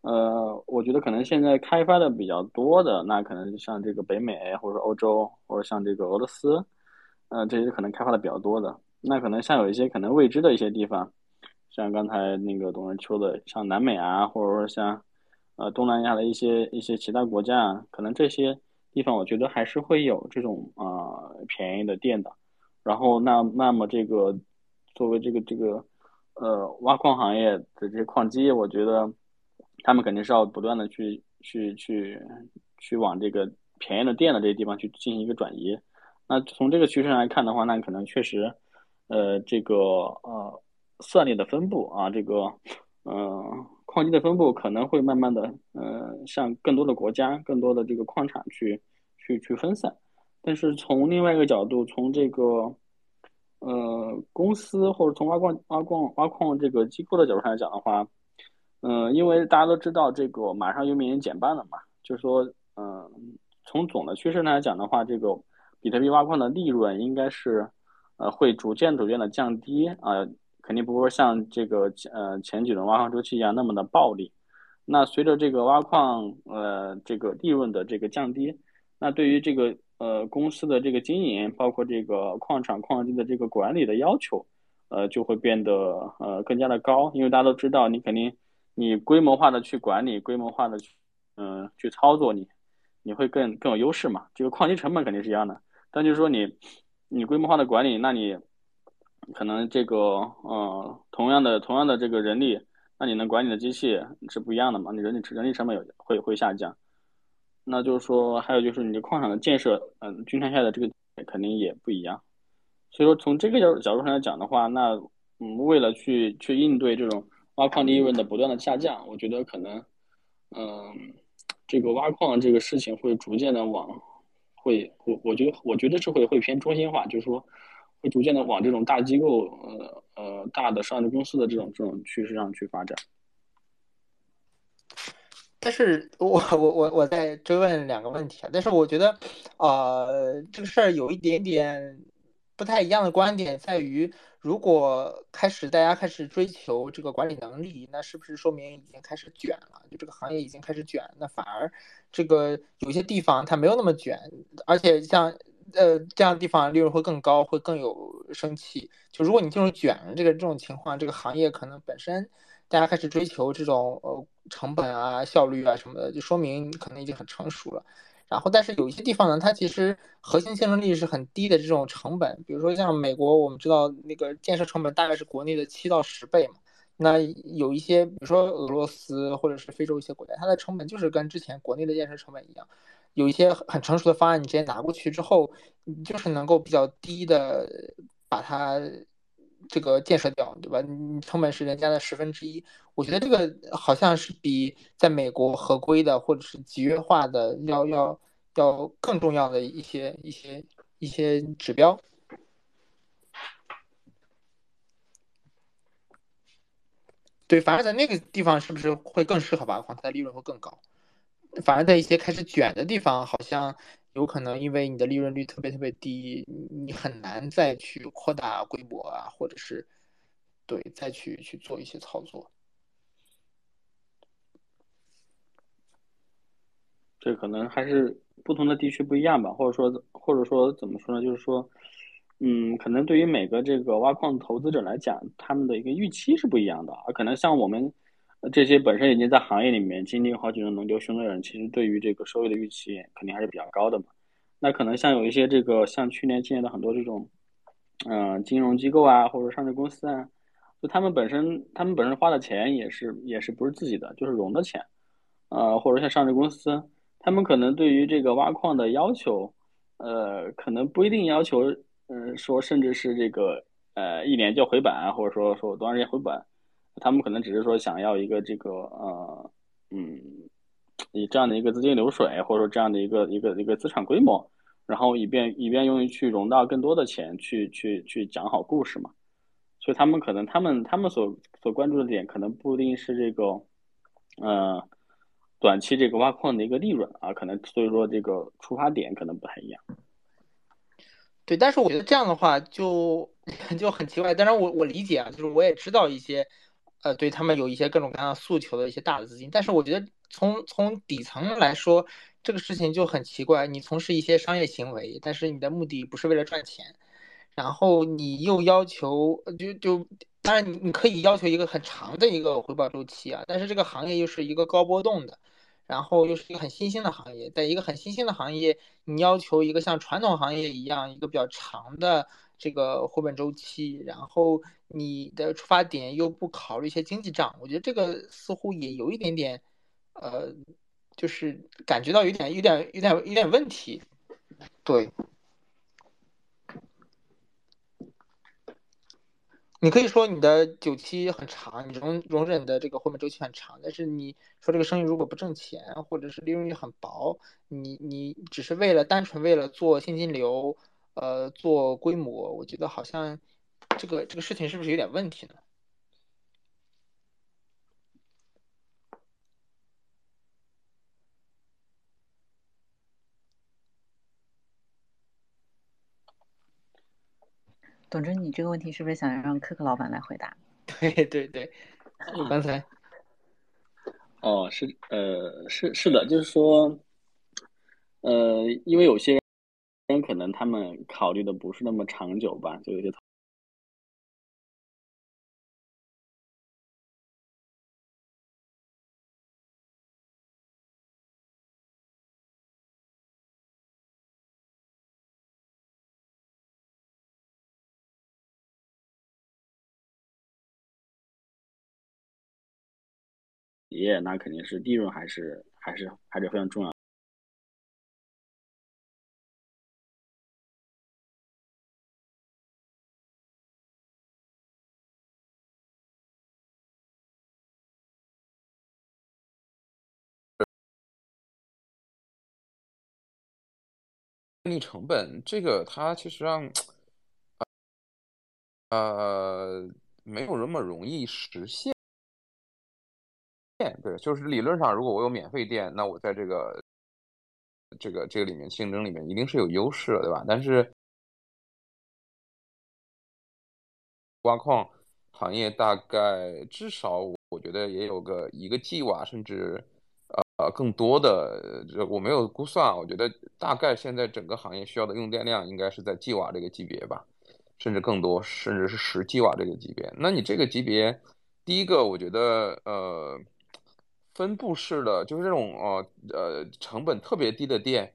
呃，我觉得可能现在开发的比较多的，那可能像这个北美或者欧洲或者像这个俄罗斯，呃，这些可能开发的比较多的，那可能像有一些可能未知的一些地方，像刚才那个董仁秋的，像南美啊，或者说像。呃，东南亚的一些一些其他国家，可能这些地方，我觉得还是会有这种啊便宜的电的。然后，那那么这个作为这个这个呃挖矿行业的这些矿机，我觉得他们肯定是要不断的去去去去往这个便宜的电的这些地方去进行一个转移。那从这个趋势来看的话，那可能确实呃这个呃算力的分布啊，这个嗯。矿机的分布可能会慢慢的，呃，向更多的国家、更多的这个矿场去、去、去分散。但是从另外一个角度，从这个，呃，公司或者从挖矿、挖矿、挖矿这个机构的角度上来讲的话，嗯，因为大家都知道这个马上又面临减半了嘛，就是说，嗯，从总的趋势来讲的话，这个比特币挖矿的利润应该是，呃，会逐渐逐渐的降低啊。肯定不会像这个呃前几轮挖矿周期一样那么的暴利。那随着这个挖矿呃这个利润的这个降低，那对于这个呃公司的这个经营，包括这个矿场矿机的这个管理的要求，呃就会变得呃更加的高。因为大家都知道，你肯定你规模化的去管理，规模化的去嗯去操作，你你会更更有优势嘛。这个矿机成本肯定是一样的，但就是说你你规模化的管理，那你。可能这个呃，同样的同样的这个人力，那你能管理的机器是不一样的嘛？你人力人力成本有会会下降。那就是说，还有就是你的矿场的建设，嗯，均摊下的这个肯定也不一样。所以说，从这个角角度上来讲的话，那嗯，为了去去应对这种挖矿利润的不断的下降，我觉得可能嗯，这个挖矿这个事情会逐渐的往会我我觉得我觉得是会会偏中心化，就是说。逐渐的往这种大机构，呃呃，大的上市公司的这种这种趋势上去发展。*laughs* 但是我我我我再追问两个问题啊，但是我觉得，呃，这个事儿有一点点不太一样的观点，在于如果开始大家开始追求这个管理能力，那是不是说明已经开始卷了？就这个行业已经开始卷，那反而这个有些地方它没有那么卷，而且像。呃，这样的地方利润会更高，会更有生气。就如果你进入卷这个这种情况，这个行业可能本身大家开始追求这种呃成本啊、效率啊什么的，就说明可能已经很成熟了。然后，但是有一些地方呢，它其实核心竞争力是很低的这种成本，比如说像美国，我们知道那个建设成本大概是国内的七到十倍嘛。那有一些，比如说俄罗斯或者是非洲一些国家，它的成本就是跟之前国内的建设成本一样。有一些很成熟的方案，你直接拿过去之后，你就是能够比较低的把它这个建设掉，对吧？你成本是人家的十分之一。我觉得这个好像是比在美国合规的或者是集约化的要要要更重要的一些一些一些指标。对，反而在那个地方是不是会更适合挖矿？它的利润会更高。反而在一些开始卷的地方，好像有可能因为你的利润率特别特别低，你很难再去扩大规模啊，或者是对再去去做一些操作。这可能还是不同的地区不一样吧，或者说或者说怎么说呢？就是说，嗯，可能对于每个这个挖矿投资者来讲，他们的一个预期是不一样的，而可能像我们。这些本身已经在行业里面经历好几轮轮流熊的人，其实对于这个收益的预期肯定还是比较高的嘛。那可能像有一些这个像去年进来的很多这种，嗯，金融机构啊，或者上市公司啊，就他们本身他们本身花的钱也是也是不是自己的，就是融的钱，呃，或者像上市公司，他们可能对于这个挖矿的要求，呃，可能不一定要求，嗯，说甚至是这个呃一年就回本，或者说说多长时间回本。他们可能只是说想要一个这个呃，嗯，以这样的一个资金流水，或者说这样的一个一个一个资产规模，然后以便以便用于去融到更多的钱，去去去讲好故事嘛。所以他们可能他们他们所所关注的点，可能不一定是这个，呃，短期这个挖矿的一个利润啊，可能所以说这个出发点可能不太一样。对，但是我觉得这样的话就 *laughs* 就很奇怪。当然，我我理解啊，就是我也知道一些，呃，对他们有一些各种各样的诉求的一些大的资金。但是我觉得从从底层来说，这个事情就很奇怪。你从事一些商业行为，但是你的目的不是为了赚钱，然后你又要求，就就当然你你可以要求一个很长的一个回报周期啊，但是这个行业又是一个高波动的。然后又是一个很新兴的行业，在一个很新兴的行业，你要求一个像传统行业一样一个比较长的这个回本周期，然后你的出发点又不考虑一些经济账，我觉得这个似乎也有一点点，呃，就是感觉到有点、有点、有点、有点问题，对。你可以说你的久期很长，你容容忍的这个回本周期很长，但是你说这个生意如果不挣钱，或者是利润率很薄，你你只是为了单纯为了做现金流，呃，做规模，我觉得好像这个这个事情是不是有点问题呢？董真，你这个问题是不是想让可可老板来回答？*laughs* 对对对，刚才哦，是呃，是是的，就是说，呃，因为有些人可能他们考虑的不是那么长久吧，就有些。业那肯定是利润还是还是还是非常重要。电力成本这个它其实上，呃，没有那么容易实现。对，就是理论上，如果我有免费电，那我在这个这个这个里面竞争里面一定是有优势的，对吧？但是挖矿行业大概至少我觉得也有个一个 G 瓦，甚至呃更多的，这我没有估算，我觉得大概现在整个行业需要的用电量应该是在 G 瓦这个级别吧，甚至更多，甚至是十 G 瓦这个级别。那你这个级别，第一个我觉得呃。分布式的就是这种呃呃成本特别低的电，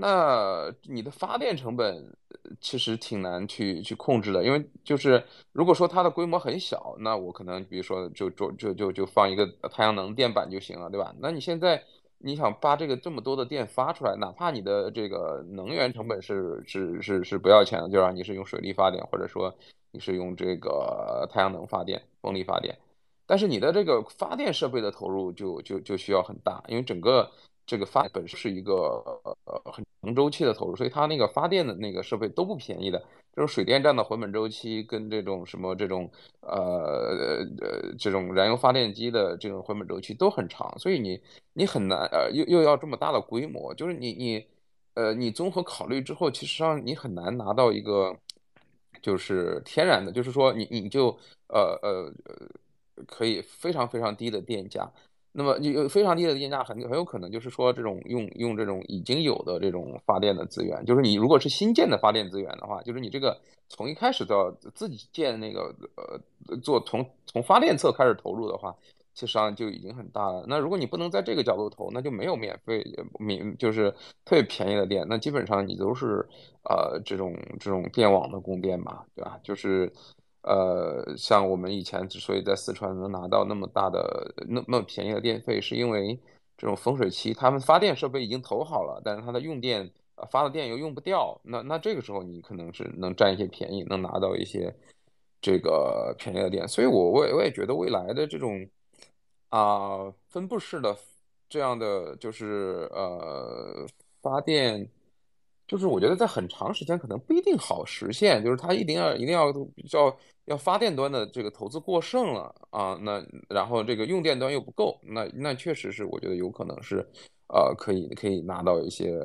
那你的发电成本其实挺难去去控制的，因为就是如果说它的规模很小，那我可能比如说就就就就就放一个太阳能电板就行了，对吧？那你现在你想把这个这么多的电发出来，哪怕你的这个能源成本是是是是不要钱的，就让你是用水力发电，或者说你是用这个太阳能发电、风力发电。但是你的这个发电设备的投入就就就需要很大，因为整个这个发本身是一个呃很长周期的投入，所以它那个发电的那个设备都不便宜的。这种水电站的回本周期跟这种什么这种呃呃这种燃油发电机的这种回本周期都很长，所以你你很难呃又又要这么大的规模，就是你你呃你综合考虑之后，其实上你很难拿到一个就是天然的，就是说你你就呃呃呃。可以非常非常低的电价，那么有非常低的电价，很很有可能就是说这种用用这种已经有的这种发电的资源，就是你如果是新建的发电资源的话，就是你这个从一开始到自己建那个呃做从从发电侧开始投入的话，其实上就已经很大了。那如果你不能在这个角度投，那就没有免费免就是特别便宜的电，那基本上你都是呃这种这种电网的供电嘛，对吧？就是。呃，像我们以前之所以在四川能拿到那么大的、那么便宜的电费，是因为这种风水期，他们发电设备已经投好了，但是它的用电发的电又用不掉，那那这个时候你可能是能占一些便宜，能拿到一些这个便宜的电。所以，我我我也觉得未来的这种啊分布式的这样的就是呃发电，就是我觉得在很长时间可能不一定好实现，就是它一定要一定要比较要发电端的这个投资过剩了啊，那然后这个用电端又不够，那那确实是我觉得有可能是呃可以可以拿到一些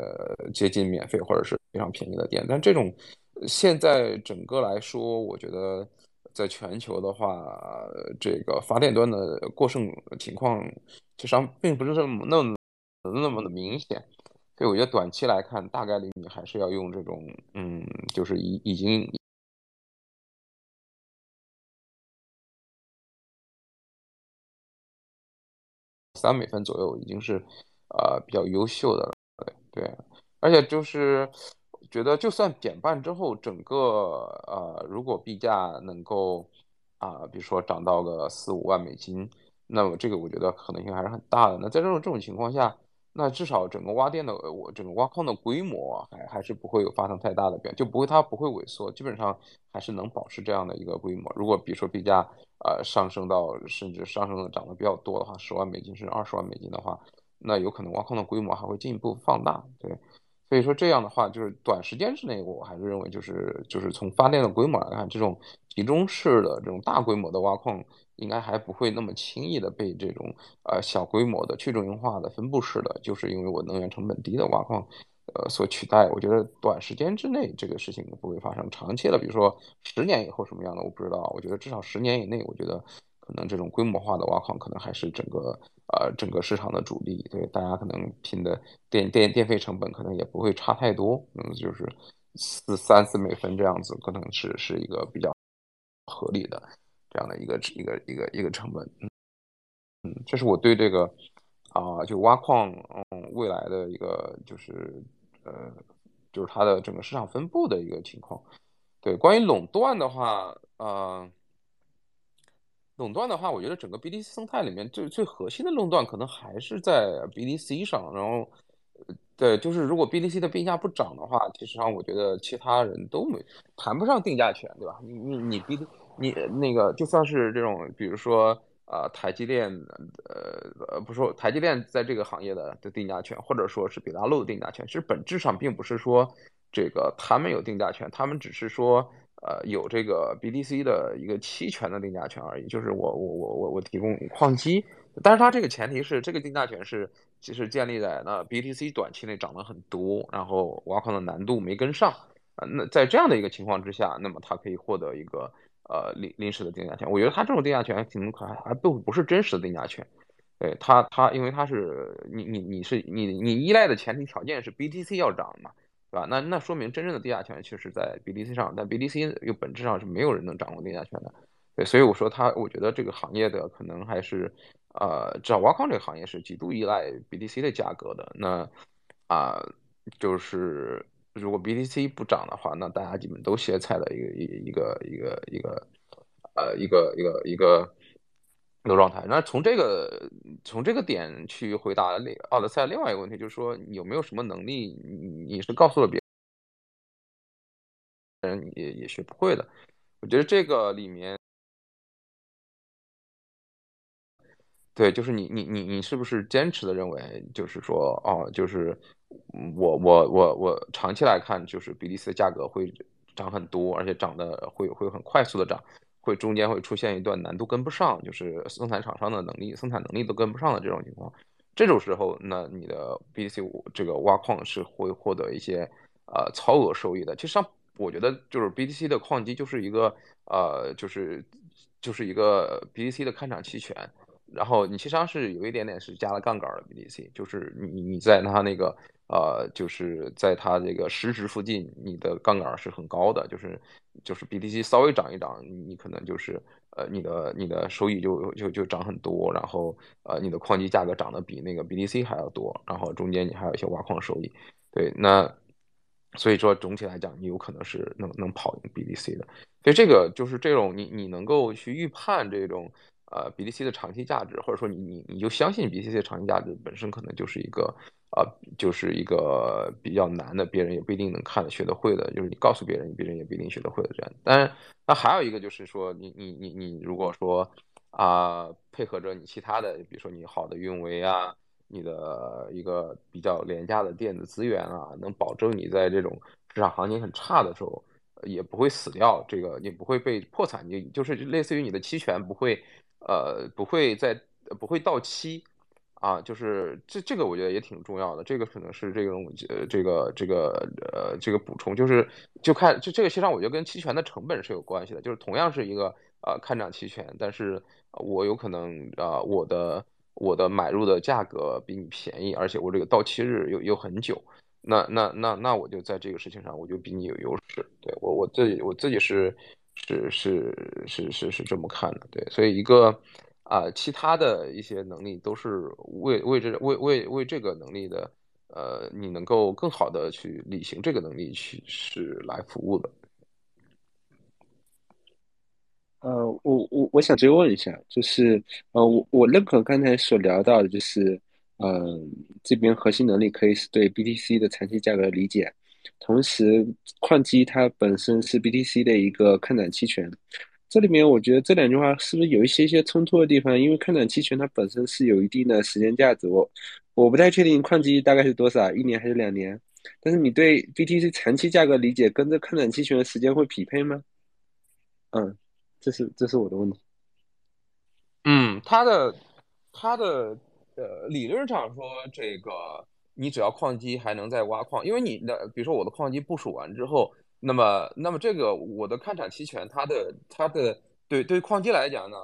接近免费或者是非常便宜的电，但这种现在整个来说，我觉得。在全球的话，这个发电端的过剩情况其，实上并不是那么那么那么的明显，所以我觉得短期来看，大概率你还是要用这种，嗯，就是已已经三美分左右，已经是呃比较优秀的了，对对，而且就是。觉得就算减半之后，整个呃，如果币价能够啊，比如说涨到个四五万美金，那么这个我觉得可能性还是很大的。那在这种这种情况下，那至少整个挖电的我整个挖矿的规模还还是不会有发生太大的变，就不会它不会萎缩，基本上还是能保持这样的一个规模。如果比如说币价呃上升到甚至上升的涨得比较多的话，十万美金甚至二十万美金的话，那有可能挖矿的规模还会进一步放大，对。所以说这样的话，就是短时间之内，我还是认为，就是就是从发电的规模来看，这种集中式的这种大规模的挖矿，应该还不会那么轻易的被这种呃小规模的去中心化的分布式的，就是因为我能源成本低的挖矿，呃所取代。我觉得短时间之内这个事情不会发生，长期的，比如说十年以后什么样的，我不知道。我觉得至少十年以内，我觉得可能这种规模化的挖矿可能还是整个。呃，整个市场的主力，对大家可能拼的电电电费成本可能也不会差太多，嗯，就是四三四美分这样子，可能是是一个比较合理的这样的一个一个一个一个成本，嗯嗯，这是我对这个啊，就挖矿嗯未来的一个就是呃就是它的整个市场分布的一个情况。对，关于垄断的话，呃。垄断的话，我觉得整个 BTC 生态里面最最核心的垄断可能还是在 BTC 上。然后，对，就是如果 BTC 的币价不涨的话，其实上我觉得其他人都没谈不上定价权，对吧？你你你 B 你那个就算是这种，比如说呃台积电，呃呃不说台积电在这个行业的的定价权，或者说是比达路的定价权，其实本质上并不是说这个他们有定价权，他们只是说。呃，有这个 BTC 的一个期权的定价权而已，就是我我我我我提供矿机，但是它这个前提是这个定价权是其实建立在那 BTC 短期内涨得很多，然后挖矿的难度没跟上啊，那在这样的一个情况之下，那么它可以获得一个呃临临时的定价权。我觉得它这种定价权可能还还不不是真实的定价权，对它它因为它是你你你是你你依赖的前提条件是 BTC 要涨嘛。对吧？那那说明真正的定价权确实在 BTC 上，但 BTC 又本质上是没有人能掌握定价权的。对，所以我说它，我觉得这个行业的可能还是，呃，至少挖矿这个行业是极度依赖 BTC 的价格的。那啊，就是如果 BTC 不涨的话，那大家基本都歇菜的一个一一个一个一个呃一个一个一个。一个状态，那从这个从这个点去回答奥德赛另外一个问题，就是说你有没有什么能力，你你是告诉了别人也也学不会的。我觉得这个里面，对，就是你你你你是不是坚持的认为，就是说哦，就是我我我我长期来看，就是比利时的价格会涨很多，而且涨的会会很快速的涨。会中间会出现一段难度跟不上，就是生产厂商的能力、生产能力都跟不上的这种情况。这种时候，那你的 BTC 这个挖矿是会获得一些呃超额收益的。其实上，我觉得就是 BTC 的矿机就是一个呃，就是就是一个 BTC 的看涨期权。然后你其实上是有一点点是加了杠杆的 BTC，就是你你在它那个。呃，就是在它这个实值附近，你的杠杆是很高的，就是就是 BTC 稍微涨一涨，你可能就是呃你的你的收益就就就涨很多，然后呃你的矿机价格涨得比那个 BTC 还要多，然后中间你还有一些挖矿收益，对，那所以说总体来讲，你有可能是能能跑赢 BTC 的，所以这个就是这种你你能够去预判这种呃 BTC 的长期价值，或者说你你你就相信 BTC 的长期价值本身可能就是一个。啊，就是一个比较难的，别人也不一定能看得学得会的，就是你告诉别人，别人也不一定学得会的这样。当然，那还有一个就是说，你你你你如果说啊，配合着你其他的，比如说你好的运维啊，你的一个比较廉价的电子资源啊，能保证你在这种市场行情很差的时候也不会死掉，这个你不会被破产，就就是类似于你的期权不会呃不会在不会到期。啊，就是这这个我觉得也挺重要的，这个可能是这种呃这个这个呃这个补充，就是就看这这个实际上我觉得跟期权的成本是有关系的，就是同样是一个呃看涨期权，但是我有可能啊我的我的买入的价格比你便宜，而且我这个到期日又又很久，那那那那我就在这个事情上我就比你有优势，对我我自己我自己是是是是是是这么看的，对，所以一个。啊，其他的一些能力都是为为这为为为这个能力的，呃，你能够更好的去履行这个能力去是来服务的。呃，我我我想追问一下，就是呃，我我认可刚才所聊到的，就是呃，这边核心能力可以是对 BTC 的长期价格理解，同时矿机它本身是 BTC 的一个看涨期权。这里面我觉得这两句话是不是有一些些冲突的地方？因为看涨期权它本身是有一定的时间价值，我我不太确定矿机大概是多少，一年还是两年？但是你对 BTC 长期价格理解跟这看涨期权的时间会匹配吗？嗯，这是这是我的问题。嗯，它的它的呃理论上说，这个你只要矿机还能再挖矿，因为你的比如说我的矿机部署完之后。那么，那么这个我的看涨期权，它的它的对对矿机来讲呢，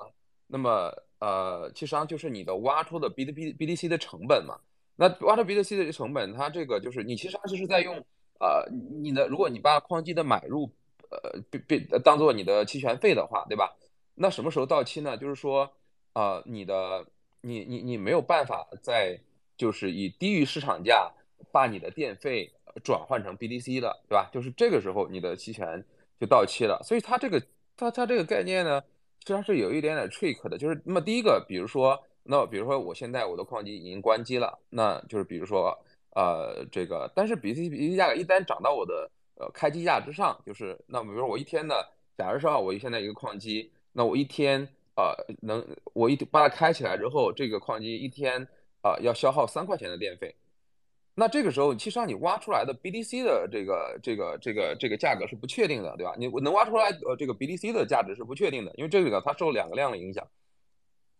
那么呃，其实上就是你的挖出的 B D B B D C 的成本嘛。那挖出 B D C 的成本，它这个就是你其实上就是在用呃你的，如果你把矿机的买入呃被被当做你的期权费的话，对吧？那什么时候到期呢？就是说呃你的你你你没有办法在就是以低于市场价把你的电费。转换成 BTC 的，对吧？就是这个时候你的期权就到期了。所以它这个它它这个概念呢，实际上是有一点点 trick 的。就是那么第一个，比如说，那比如说我现在我的矿机已经关机了，那就是比如说呃这个，但是 BTC BTC 价格一旦涨到我的呃开机价之上，就是那比如说我一天的，假如说我现在一个矿机，那我一天呃能我一把它开起来之后，这个矿机一天啊要消耗三块钱的电费。那这个时候，其实上你挖出来的 BTC 的这个这个这个这个价格是不确定的，对吧？你能挖出来呃这个 BTC 的价值是不确定的，因为这个它受两个量的影响，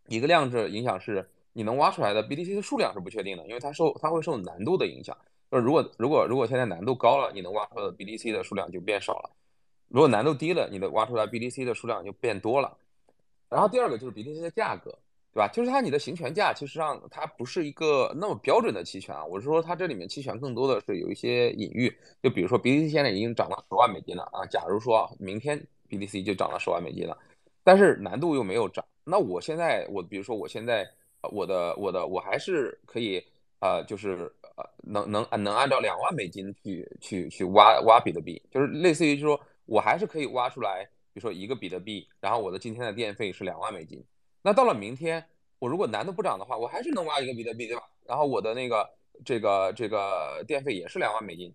一个量是影响是你能挖出来的 BTC 的数量是不确定的，因为它受它会受难度的影响。就是如果如果如果现在难度高了，你能挖出来的 BTC 的数量就变少了；如果难度低了，你的挖出来 BTC 的数量就变多了。然后第二个就是 BTC 的价格。对吧？就是它你的行权价，其实上它不是一个那么标准的期权啊。我是说，它这里面期权更多的是有一些隐喻。就比如说，BTC 现在已经涨到十万美金了啊。假如说明天 BTC 就涨到十万美金了，但是难度又没有涨，那我现在我比如说我现在我的我的我还是可以呃，就是呃能能能按照两万美金去去去挖挖比特币，就是类似于说我还是可以挖出来，比如说一个比特币，然后我的今天的电费是两万美金。那到了明天，我如果难度不涨的话，我还是能挖一个比特币，对吧？然后我的那个这个这个电费也是两万美金。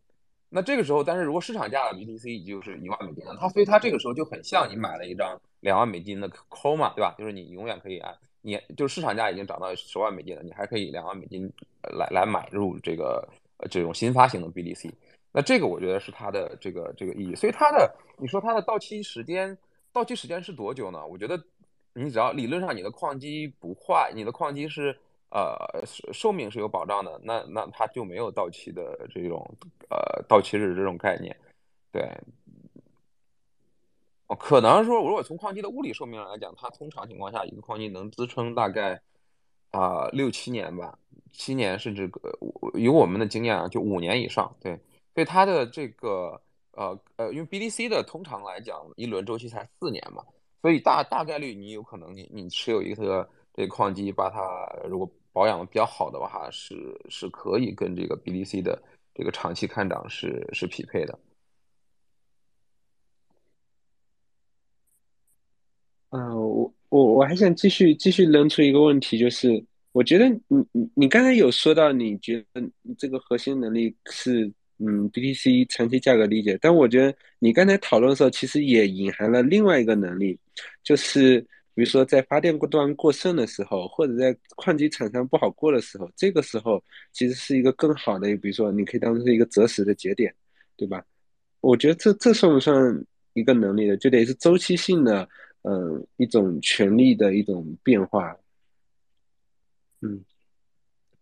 那这个时候，但是如果市场价的 BTC 已经是一万美金了，它所以它这个时候就很像你买了一张两万美金的 c o 嘛，对吧？就是你永远可以按你就市场价已经涨到十万美金了，你还可以两万美金来来买入这个这种新发行的 BTC。那这个我觉得是它的这个这个意义。所以它的你说它的到期时间到期时间是多久呢？我觉得。你只要理论上你的矿机不坏，你的矿机是呃寿命是有保障的，那那它就没有到期的这种呃到期日这种概念，对。哦，可能说如果从矿机的物理寿命来讲，它通常情况下一个矿机能支撑大概啊六七年吧，七年甚至有我们的经验啊，就五年以上，对。所以它的这个呃呃，因为 BDC 的通常来讲一轮周期才四年嘛。所以大大概率你有可能你你持有一个这个矿机，把它如果保养的比较好的话，是是可以跟这个 BTC 的这个长期看涨是是匹配的。嗯，我我我还想继续继续扔出一个问题，就是我觉得你你你刚才有说到，你觉得这个核心能力是。嗯，BTC 长期价格理解，但我觉得你刚才讨论的时候，其实也隐含了另外一个能力，就是比如说在发电端过剩的时候，或者在矿机厂商不好过的时候，这个时候其实是一个更好的，比如说你可以当成是一个择时的节点，对吧？我觉得这这算不算一个能力呢？就得是周期性的，嗯，一种权力的一种变化。嗯，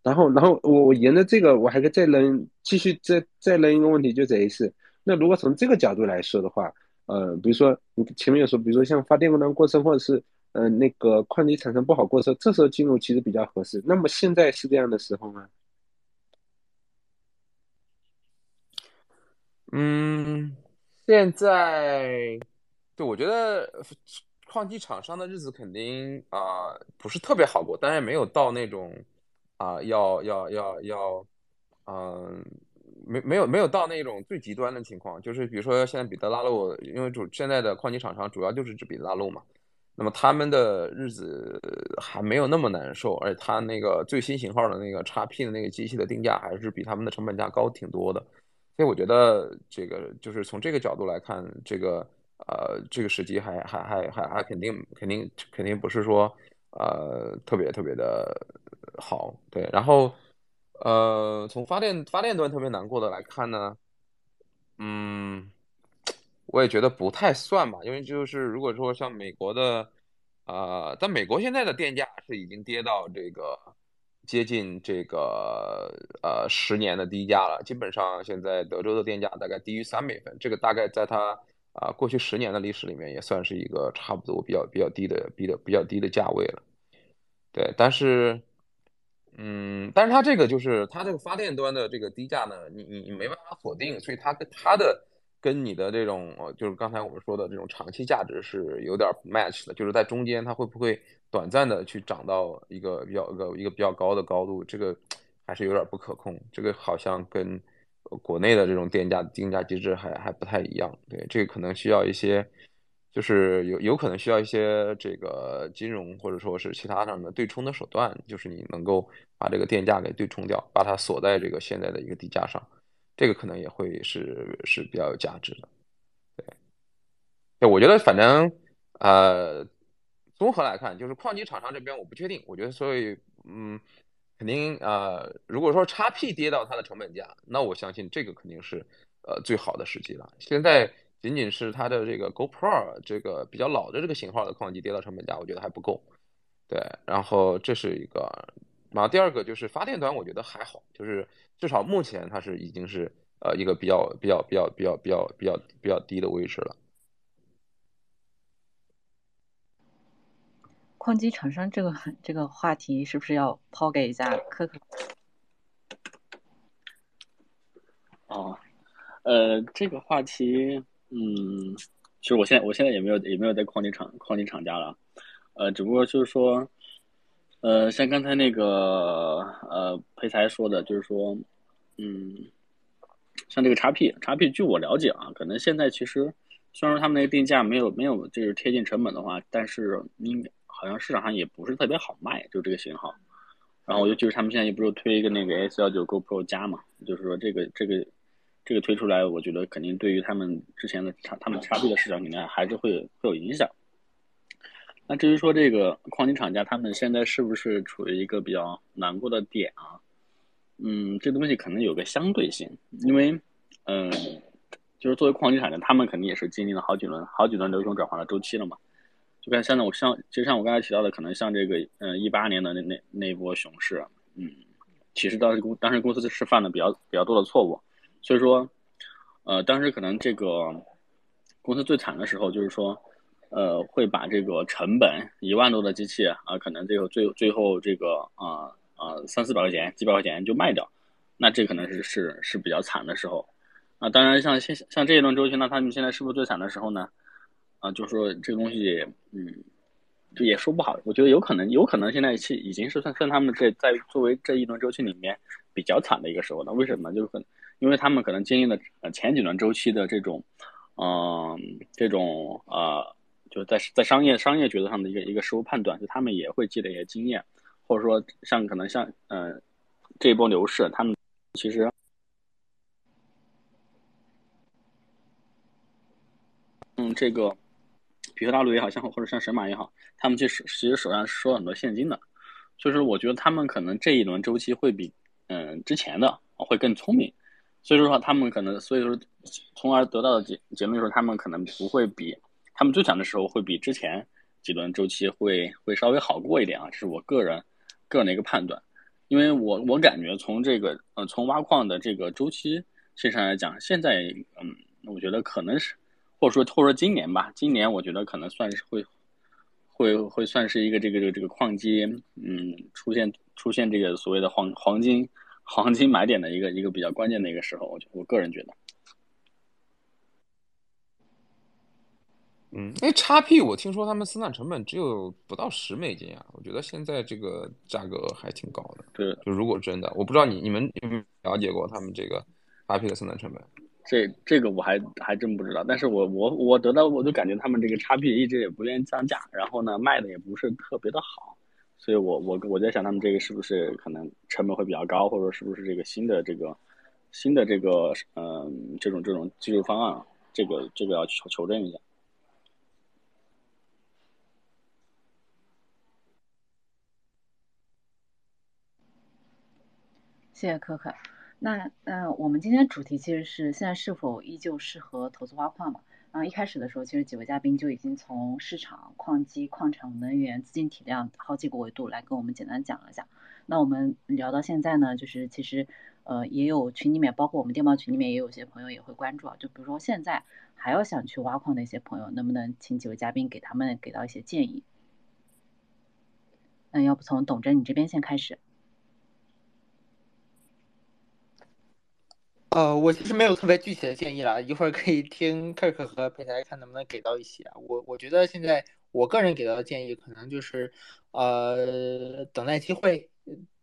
然后，然后我我沿着这个，我还可以再扔继续再再扔一个问题，就等于是，那如果从这个角度来说的话，呃，比如说你前面有说，比如说像发电端过剩，或者是呃那个矿机产生不好过剩，这时候进入其实比较合适。那么现在是这样的时候吗？嗯，现在，对，我觉得矿机厂商的日子肯定啊不是特别好过，但是没有到那种啊要要要要，嗯，没没有没有到那种最极端的情况，就是比如说现在彼得拉路，因为主现在的矿机厂商主要就是指彼得拉路嘛，那么他们的日子还没有那么难受，而且他那个最新型号的那个 XP 的那个机器的定价还是比他们的成本价高挺多的。所以我觉得这个就是从这个角度来看，这个呃这个时机还还还还还肯定肯定肯定不是说呃特别特别的好，对。然后呃从发电发电端特别难过的来看呢，嗯，我也觉得不太算吧，因为就是如果说像美国的呃，在美国现在的电价是已经跌到这个。接近这个呃十年的低价了，基本上现在德州的电价大概低于三美分，这个大概在它啊过去十年的历史里面也算是一个差不多比较比较低的比较比较低的价位了。对，但是嗯，但是它这个就是它这个发电端的这个低价呢，你你你没办法锁定，所以它跟它的跟你的这种就是刚才我们说的这种长期价值是有点 match 的，就是在中间它会不会？短暂的去涨到一个比较一个一个比较高的高度，这个还是有点不可控。这个好像跟国内的这种电价定价机制还还不太一样。对，这个可能需要一些，就是有有可能需要一些这个金融或者说是其他上的对冲的手段，就是你能够把这个电价给对冲掉，把它锁在这个现在的一个低价上，这个可能也会是是比较有价值的。对，对，我觉得反正呃。综合来看，就是矿机厂商这边我不确定，我觉得所以嗯，肯定呃，如果说叉 P 跌到它的成本价，那我相信这个肯定是呃最好的时机了。现在仅仅是它的这个 GoPro 这个比较老的这个型号的矿机跌到成本价，我觉得还不够。对，然后这是一个，然后第二个就是发电端，我觉得还好，就是至少目前它是已经是呃一个比较比较比较比较比较比较比较低的位置了。矿机厂商这个这个话题是不是要抛给一下科科？哦，呃，这个话题，嗯，其实我现在我现在也没有也没有在矿机厂矿机厂家了，呃，只不过就是说，呃，像刚才那个呃裴才说的，就是说，嗯，像这个叉 P 叉 P，据我了解啊，可能现在其实虽然说他们那个定价没有没有就是贴近成本的话，但是应该。好像市场上也不是特别好卖，就这个型号。然后我就就是他们现在也不是推一个那个 S 幺九 Go Pro 加嘛，就是说这个这个这个推出来，我觉得肯定对于他们之前的差他们差 B 的市场里面还是会会有影响。那至于说这个矿机厂家他们现在是不是处于一个比较难过的点啊？嗯，这东西可能有个相对性，因为嗯，就是作为矿机厂家，他们肯定也是经历了好几轮好几轮流程转换的周期了嘛。就看现在，我像其实像我刚才提到的，可能像这个，嗯，一八年的那那那波熊市，嗯，其实当时公当时公司是犯了比较比较多的错误，所以说，呃，当时可能这个公司最惨的时候，就是说，呃，会把这个成本一万多的机器啊，可能这个最最后这个啊啊三四百块钱、几百块钱就卖掉，那这可能是是是比较惨的时候，啊，当然像现像这一轮周期，那他们现在是不是最惨的时候呢？啊，就是说这个东西，嗯，就也说不好。我觉得有可能，有可能现在是已经是算算他们这在作为这一轮周期里面比较惨的一个时候了。为什么？就是很因为他们可能经历了呃前几轮周期的这种，嗯，这种呃，就是在在商业商业决策上的一个一个失误判断，就他们也会积累一些经验，或者说像可能像嗯这一波牛市，他们其实嗯这个。比特大陆也好像或者像神马也好，他们其实其实手上收了很多现金的，所以说我觉得他们可能这一轮周期会比嗯之前的会更聪明，所以说的话他们可能所以说从而得到的结结论就是他们可能不会比他们最强的时候会比之前几轮周期会会稍微好过一点啊，这是我个人个人的一个判断，因为我我感觉从这个呃从挖矿的这个周期线上来讲，现在嗯我觉得可能是。或者说，或者说今年吧，今年我觉得可能算是会，会会算是一个这个这个这个矿机，嗯，出现出现这个所谓的黄黄金黄金买点的一个一个比较关键的一个时候，我觉我个人觉得。嗯，因为叉 P 我听说他们生产成本只有不到十美金啊，我觉得现在这个价格还挺高的。对，就如果真的，我不知道你你们有没有了解过他们这个叉 P 的生产成本。这这个我还还真不知道，但是我我我得到我就感觉他们这个叉 P 一直也不愿意降价，然后呢卖的也不是特别的好，所以我我我在想他们这个是不是可能成本会比较高，或者是不是这个新的这个新的这个嗯这种这种技术方案，这个这个要求求证一下。谢谢可可。那那我们今天主题其实是现在是否依旧适合投资挖矿嘛？然后，一开始的时候，其实几位嘉宾就已经从市场、矿机、矿场、能源、资金体量好几个维度来跟我们简单讲了一下。那我们聊到现在呢，就是其实呃也有群里面，包括我们电报群里面也有些朋友也会关注啊，就比如说现在还要想去挖矿的一些朋友，能不能请几位嘉宾给他们给到一些建议？那要不从董真你这边先开始。呃，我其实没有特别具体的建议了，一会儿可以听 Kirk 和佩台看能不能给到一些。我我觉得现在我个人给到的建议可能就是，呃，等待机会，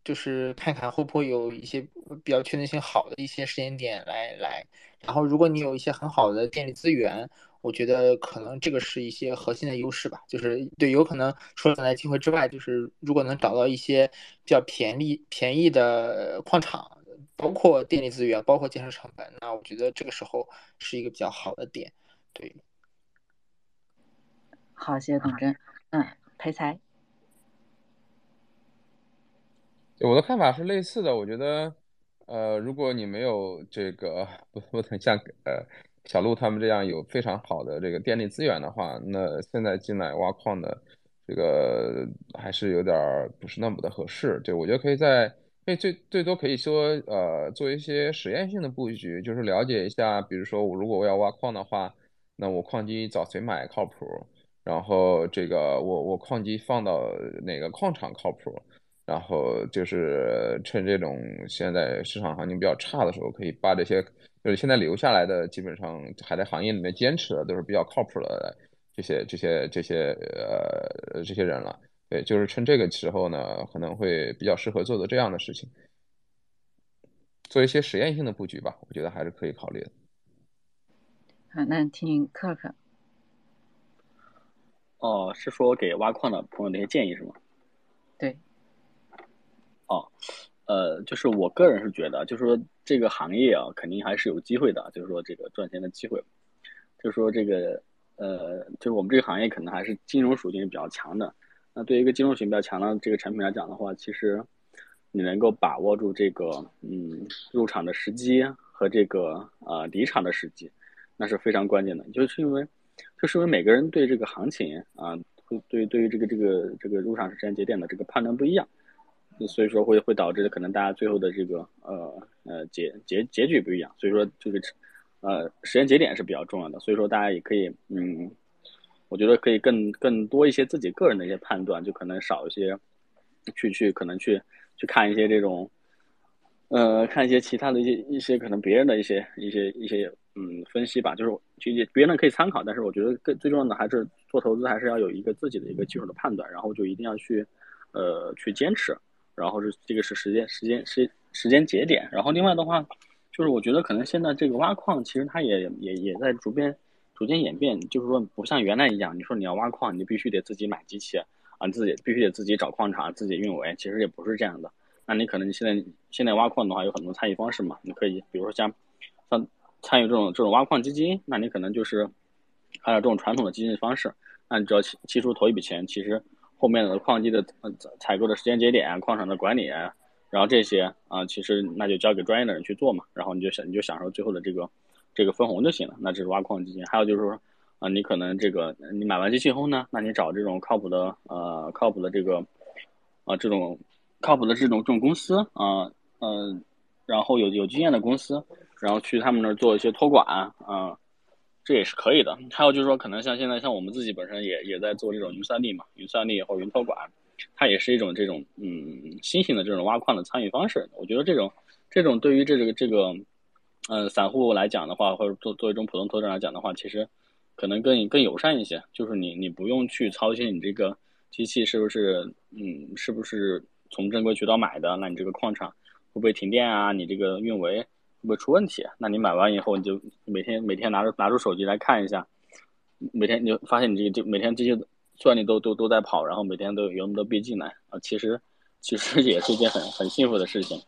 就是看看会不会有一些比较确定性好的一些时间点来来。然后，如果你有一些很好的电力资源，我觉得可能这个是一些核心的优势吧。就是对，有可能除了等待机会之外，就是如果能找到一些比较便宜便宜的矿场。包括电力资源，包括建设成本，那我觉得这个时候是一个比较好的点。对，好，谢谢董真。嗯，裴才，我的看法是类似的。我觉得，呃，如果你没有这个不不能像呃小鹿他们这样有非常好的这个电力资源的话，那现在进来挖矿的这个还是有点不是那么的合适。对，我觉得可以在。可以最最多可以说，呃，做一些实验性的布局，就是了解一下，比如说我如果我要挖矿的话，那我矿机找谁买靠谱？然后这个我我矿机放到哪个矿场靠谱？然后就是趁这种现在市场行情比较差的时候，可以把这些就是现在留下来的，基本上还在行业里面坚持的都是比较靠谱的这些这些这些呃这些人了。对，就是趁这个时候呢，可能会比较适合做做这样的事情，做一些实验性的布局吧，我觉得还是可以考虑的。好，那听克克。哦，是说给挖矿的朋友的一些建议是吗？对。哦，呃，就是我个人是觉得，就是说这个行业啊，肯定还是有机会的，就是说这个赚钱的机会，就是说这个呃，就是我们这个行业可能还是金融属性比较强的。那对于一个金融性比较强的这个产品来讲的话，其实你能够把握住这个嗯入场的时机和这个呃离场的时机，那是非常关键的。就是因为就是因为每个人对这个行情啊，会对对于这个这个这个入场时间节点的这个判断不一样，所以说会会导致可能大家最后的这个呃呃结结结局不一样。所以说这个呃时间节点是比较重要的。所以说大家也可以嗯。我觉得可以更更多一些自己个人的一些判断，就可能少一些，去去可能去去看一些这种，呃，看一些其他的一些一些可能别人的一些一些一些嗯分析吧，就是其实别人可以参考，但是我觉得更最重要的还是做投资还是要有一个自己的一个技术的判断，然后就一定要去呃去坚持，然后是这个是时间时间时时间节点，然后另外的话，就是我觉得可能现在这个挖矿其实它也也也在逐渐。逐渐演变，就是说不像原来一样，你说你要挖矿，你必须得自己买机器啊，自己必须得自己找矿场，自己运维，其实也不是这样的。那你可能你现在现在挖矿的话，有很多参与方式嘛，你可以比如说像像参与这种这种挖矿基金，那你可能就是按照这种传统的基金方式，那你只要期期初投一笔钱，其实后面的矿机的呃采购的时间节点、矿场的管理，然后这些啊，其实那就交给专业的人去做嘛，然后你就享你就享受最后的这个这个分红就行了。那这是挖矿基金。还有就是说啊，你可能这个你买完机器后呢，那你找这种靠谱的呃靠谱的这个啊这种靠谱的这种这种公司啊嗯，然后有有经验的公司，然后去他们那儿做一些托管啊。这也是可以的。还有就是说，可能像现在像我们自己本身也也在做这种云算力嘛，云算力或云托管，它也是一种这种嗯新型的这种挖矿的参与方式。我觉得这种这种对于这个这个嗯散户来讲的话，或者做作为一种普通投资者来讲的话，其实可能更更友善一些。就是你你不用去操心你这个机器是不是嗯是不是从正规渠道买的，那你这个矿场会不会停电啊？你这个运维。会不会出问题？那你买完以后，你就每天每天拿着拿出手机来看一下，每天你就发现你这个就每天这些算力都都都在跑，然后每天都有那么多币进来啊，其实其实也是一件很很幸福的事情。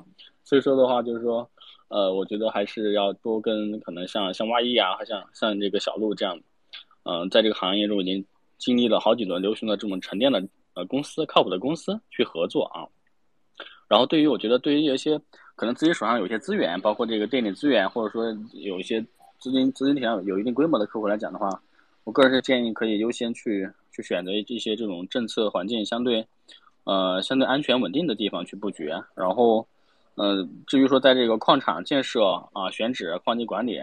所以说的话，就是说，呃，我觉得还是要多跟可能像像挖一啊，像像这个小鹿这样，嗯，在这个行业中已经经历了好几轮流行的这种沉淀的呃公司，靠谱的公司去合作啊。然后对于我觉得对于一些。可能自己手上有些资源，包括这个电力资源，或者说有一些资金资金体量有一定规模的客户来讲的话，我个人是建议可以优先去去选择一些这种政策环境相对，呃相对安全稳定的地方去布局。然后，呃至于说在这个矿场建设啊、选址、矿机管理，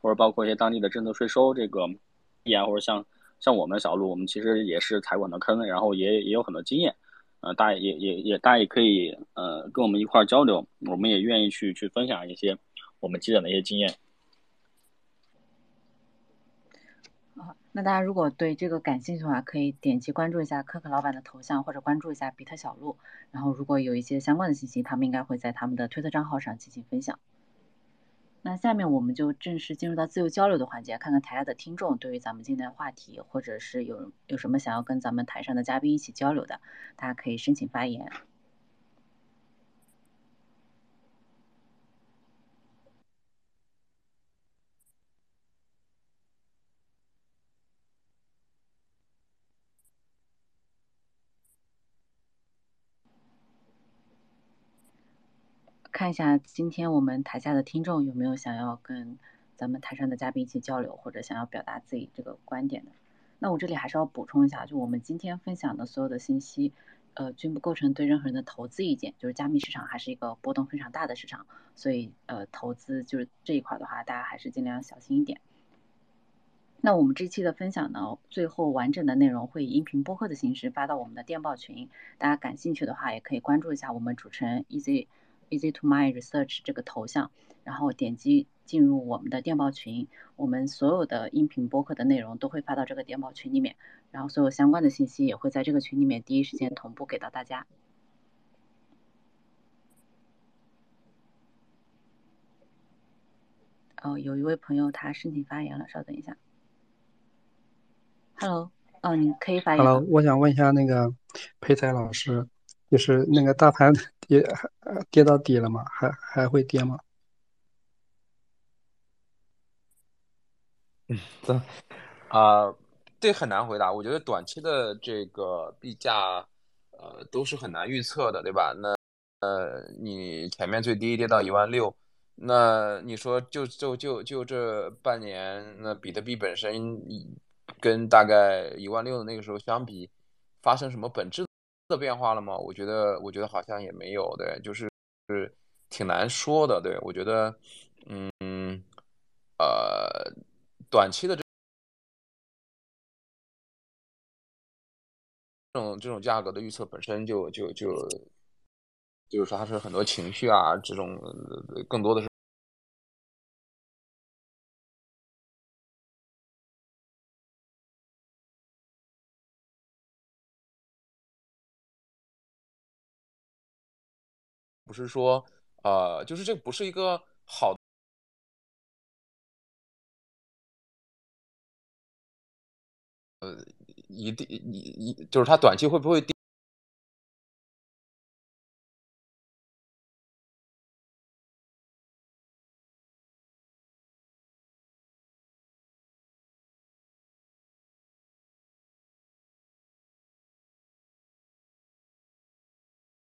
或者包括一些当地的政策税收这个，啊，或者像像我们小路，我们其实也是踩过很多坑，然后也也有很多经验。呃，大家也也也，大家也可以呃跟我们一块儿交流，我们也愿意去去分享一些我们积累的一些经验。啊，那大家如果对这个感兴趣的话，可以点击关注一下可可老板的头像，或者关注一下比特小路，然后如果有一些相关的信息，他们应该会在他们的推特账号上进行分享。那下面我们就正式进入到自由交流的环节，看看台下的听众对于咱们今天的话题，或者是有有什么想要跟咱们台上的嘉宾一起交流的，大家可以申请发言。看一下今天我们台下的听众有没有想要跟咱们台上的嘉宾一起交流，或者想要表达自己这个观点的。那我这里还是要补充一下，就我们今天分享的所有的信息，呃，均不构成对任何人的投资意见。就是加密市场还是一个波动非常大的市场，所以呃，投资就是这一块的话，大家还是尽量小心一点。那我们这期的分享呢，最后完整的内容会以音频播客的形式发到我们的电报群，大家感兴趣的话也可以关注一下我们主持人 Easy。Easy to My Research 这个头像，然后点击进入我们的电报群，我们所有的音频播客的内容都会发到这个电报群里面，然后所有相关的信息也会在这个群里面第一时间同步给到大家。哦，有一位朋友他申请发言了，稍等一下。Hello，哦，你可以发言。Hello，我想问一下那个裴才老师。就是那个大盘跌跌到底了吗？还还会跌吗？嗯，这啊，这很难回答。我觉得短期的这个币价，呃，都是很难预测的，对吧？那呃，你前面最低跌到一万六，那你说就就就就这半年，那比特币本身跟大概一万六的那个时候相比，发生什么本质？的变化了吗？我觉得，我觉得好像也没有，对，就是是挺难说的，对我觉得，嗯，呃，短期的这种这种价格的预测本身就就就就是说它是很多情绪啊，这种更多的是。不是说，呃，就是这不是一个好，呃，一定一一就是它短期会不会跌？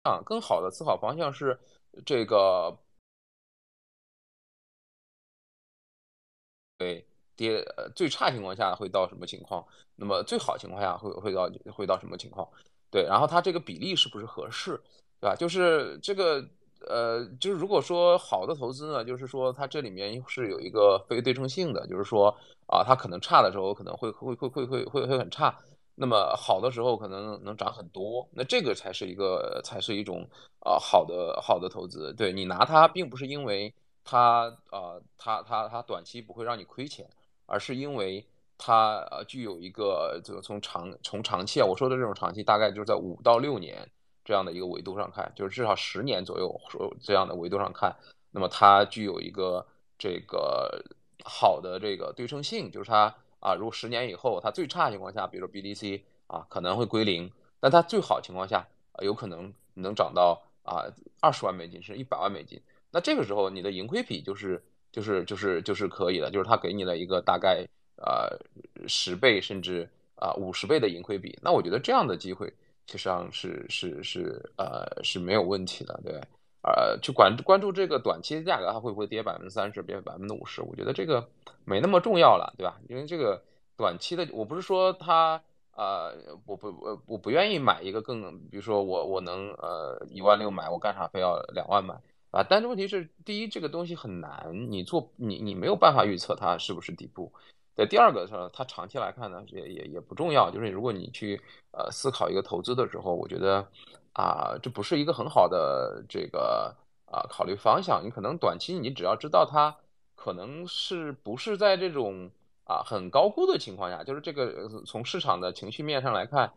啊，更好的思考方向是这个，对，跌，最差情况下会到什么情况？那么最好情况下会会到会到什么情况？对，然后它这个比例是不是合适，对吧？就是这个，呃，就是如果说好的投资呢，就是说它这里面是有一个非对称性的，就是说啊，它可能差的时候可能会会会会会会会很差。那么好的时候可能能涨很多，那这个才是一个才是一种啊好的好的投资。对你拿它，并不是因为它啊它它它短期不会让你亏钱，而是因为它呃具有一个这个从长从长期啊，我说的这种长期大概就是在五到六年这样的一个维度上看，就是至少十年左右说这样的维度上看，那么它具有一个这个好的这个对称性，就是它。啊，如果十年以后它最差情况下，比如说 BDC 啊，可能会归零，但它最好情况下，有可能能涨到啊二十万美金，是一百万美金。那这个时候你的盈亏比就是就是就是就是可以的，就是它给你了一个大概呃十倍甚至啊五十倍的盈亏比。那我觉得这样的机会实际上是是是呃是没有问题的，对。呃，去关关注这个短期的价格，它会不会跌百分之三十，跌百分之五十？我觉得这个没那么重要了，对吧？因为这个短期的，我不是说它，呃，我不，我我不愿意买一个更，比如说我我能呃一万六买，我干啥非要两万买啊？但是问题是，第一，这个东西很难，你做你你没有办法预测它是不是底部。对，第二个是它长期来看呢，也也也不重要，就是如果你去呃思考一个投资的时候，我觉得。啊，这不是一个很好的这个啊考虑方向。你可能短期你只要知道它可能是不是在这种啊很高估的情况下，就是这个从市场的情绪面上来看，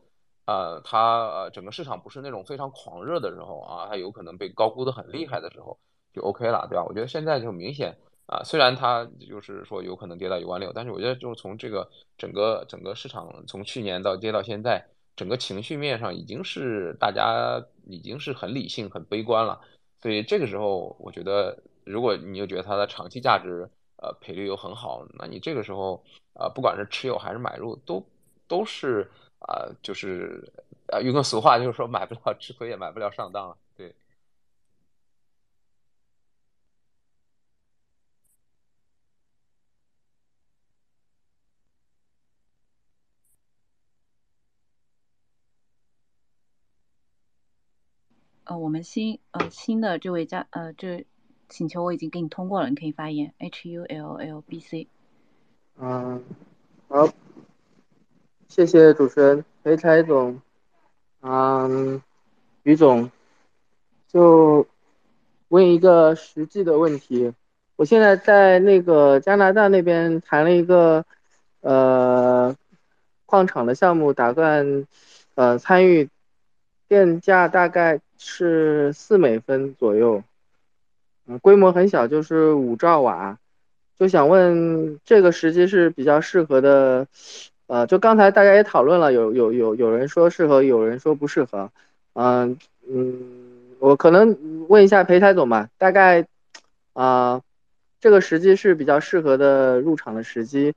呃，它呃整个市场不是那种非常狂热的时候啊，它有可能被高估的很厉害的时候就 OK 了，对吧？我觉得现在就明显啊，虽然它就是说有可能跌到一万六，但是我觉得就是从这个整个整个市场从去年到跌到现在。整个情绪面上已经是大家已经是很理性、很悲观了，所以这个时候，我觉得如果你又觉得它的长期价值，呃，赔率又很好，那你这个时候，呃，不管是持有还是买入，都都是啊，就是啊，用个俗话就是说，买不了吃亏，也买不了上当了。我们新呃新的这位家呃这请求我已经给你通过了，你可以发言。H U L L B C。嗯，好，谢谢主持人裴才总，嗯，于总，就问一个实际的问题，我现在在那个加拿大那边谈了一个呃矿场的项目，打算呃参与。电价大概是四美分左右，嗯，规模很小，就是五兆瓦，就想问这个时机是比较适合的，呃，就刚才大家也讨论了，有有有有人说适合，有人说不适合，嗯嗯，我可能问一下裴台总吧，大概啊，这个时机是比较适合的入场的时机，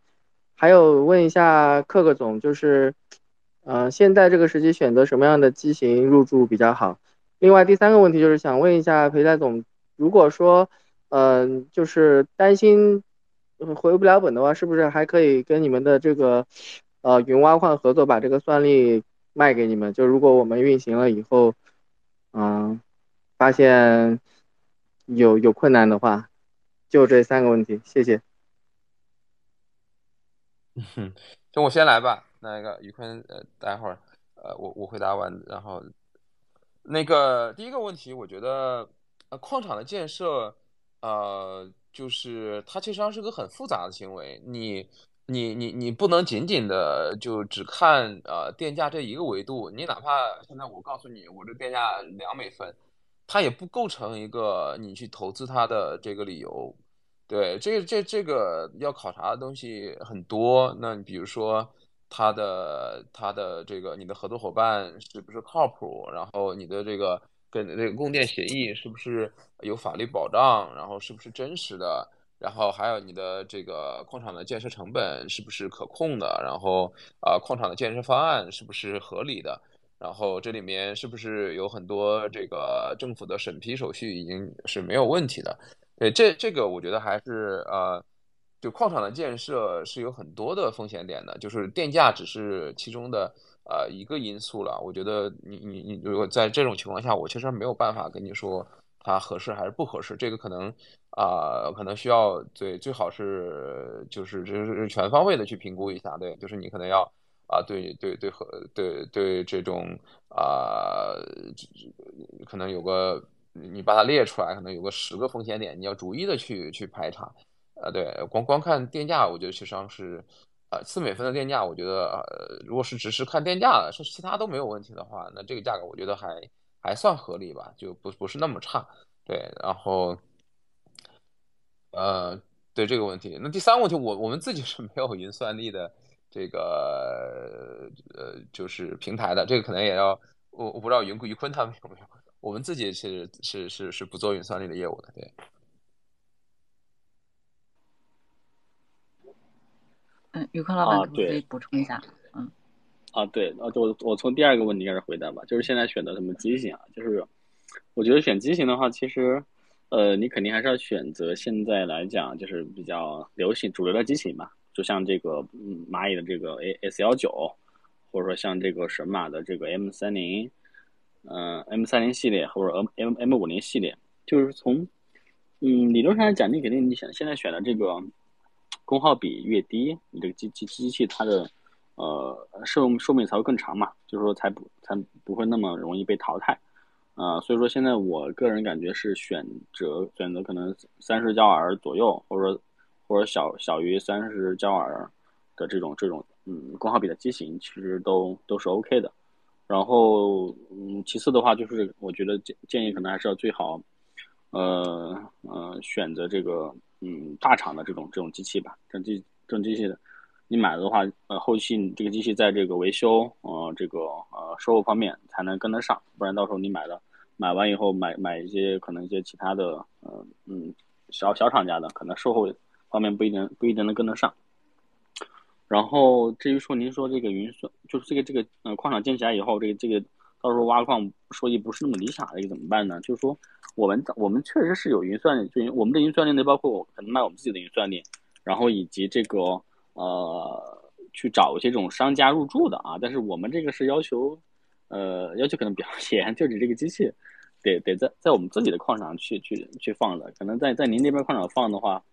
还有问一下克克总，就是。呃，现在这个时期选择什么样的机型入驻比较好？另外第三个问题就是想问一下裴代总，如果说，嗯，就是担心回不了本的话，是不是还可以跟你们的这个，呃，云挖矿合作，把这个算力卖给你们？就如果我们运行了以后，嗯，发现有有困难的话，就这三个问题，谢谢。嗯哼，就我先来吧。那个于坤，呃，待会儿，呃，我我回答完，然后，那个第一个问题，我觉得，呃，矿场的建设，呃，就是它其实上是个很复杂的行为，你你你你不能仅仅的就只看呃电价这一个维度，你哪怕现在我告诉你，我这电价两美分，它也不构成一个你去投资它的这个理由，对，这这这个要考察的东西很多，那你比如说。他的他的这个你的合作伙伴是不是靠谱？然后你的这个跟这个供电协议是不是有法律保障？然后是不是真实的？然后还有你的这个矿场的建设成本是不是可控的？然后啊，矿场的建设方案是不是合理的？然后这里面是不是有很多这个政府的审批手续已经是没有问题的？对，这这个我觉得还是呃，就矿场的建设是有很多的风险点的，就是电价只是其中的呃一个因素了。我觉得你你你如果在这种情况下，我其实没有办法跟你说它合适还是不合适，这个可能啊可能需要对最好是就是就是全方位的去评估一下，对，就是你可能要。啊，对对对和对对这种啊，可能有个你把它列出来，可能有个十个风险点，你要逐一的去去排查。呃，对，光光看电价，我觉得其实上是，呃，四美分的电价，我觉得呃，如果是只是看电价，是其他都没有问题的话，那这个价格我觉得还还算合理吧，就不不是那么差。对，然后，呃，对这个问题，那第三个问题，我我们自己是没有云算力的。这个呃，就是平台的这个可能也要我我不知道云于坤他们有没有，我们自己是是是是不做云算力的业务的，对。嗯，于坤老板可以补充一下，嗯。啊，对，啊，我我从第二个问题开始回答吧，就是现在选择什么机型啊？就是我觉得选机型的话，其实呃，你肯定还是要选择现在来讲就是比较流行主流的机型嘛。就像这个嗯蚂蚁的这个 A S 幺九，或者说像这个神马的这个 M 三零，嗯 M 三零系列或者 M M M 五零系列，就是从嗯理论上来讲，你肯定你想现在选的这个功耗比越低，你这个机机机器它的呃寿寿命才会更长嘛，就是说才不才不会那么容易被淘汰，啊所以说现在我个人感觉是选择选择可能三十焦耳左右，或者。或者小小于三十焦耳的这种这种嗯功耗比的机型，其实都都是 OK 的。然后嗯，其次的话就是我觉得建建议可能还是要最好，呃呃选择这个嗯大厂的这种这种机器吧。这机这种机器的，你买的话呃后期你这个机器在这个维修呃这个呃售后方面才能跟得上，不然到时候你买了买完以后买买一些可能一些其他的呃嗯小小厂家的可能售后。方面不一定不一定能跟得上。然后至于说您说这个云算，就是这个这个呃矿场建起来以后，这个这个到时候挖矿收益不是那么理想，这个怎么办呢？就是说我们我们确实是有云算力，就我们的云算力呢，包括我可能卖我们自己的云算力，然后以及这个呃去找一些这种商家入驻的啊。但是我们这个是要求呃要求可能比较 *laughs* 严，就你这个机器得得在在我们自己的矿场去去去放的，可能在在您那边矿场放的话。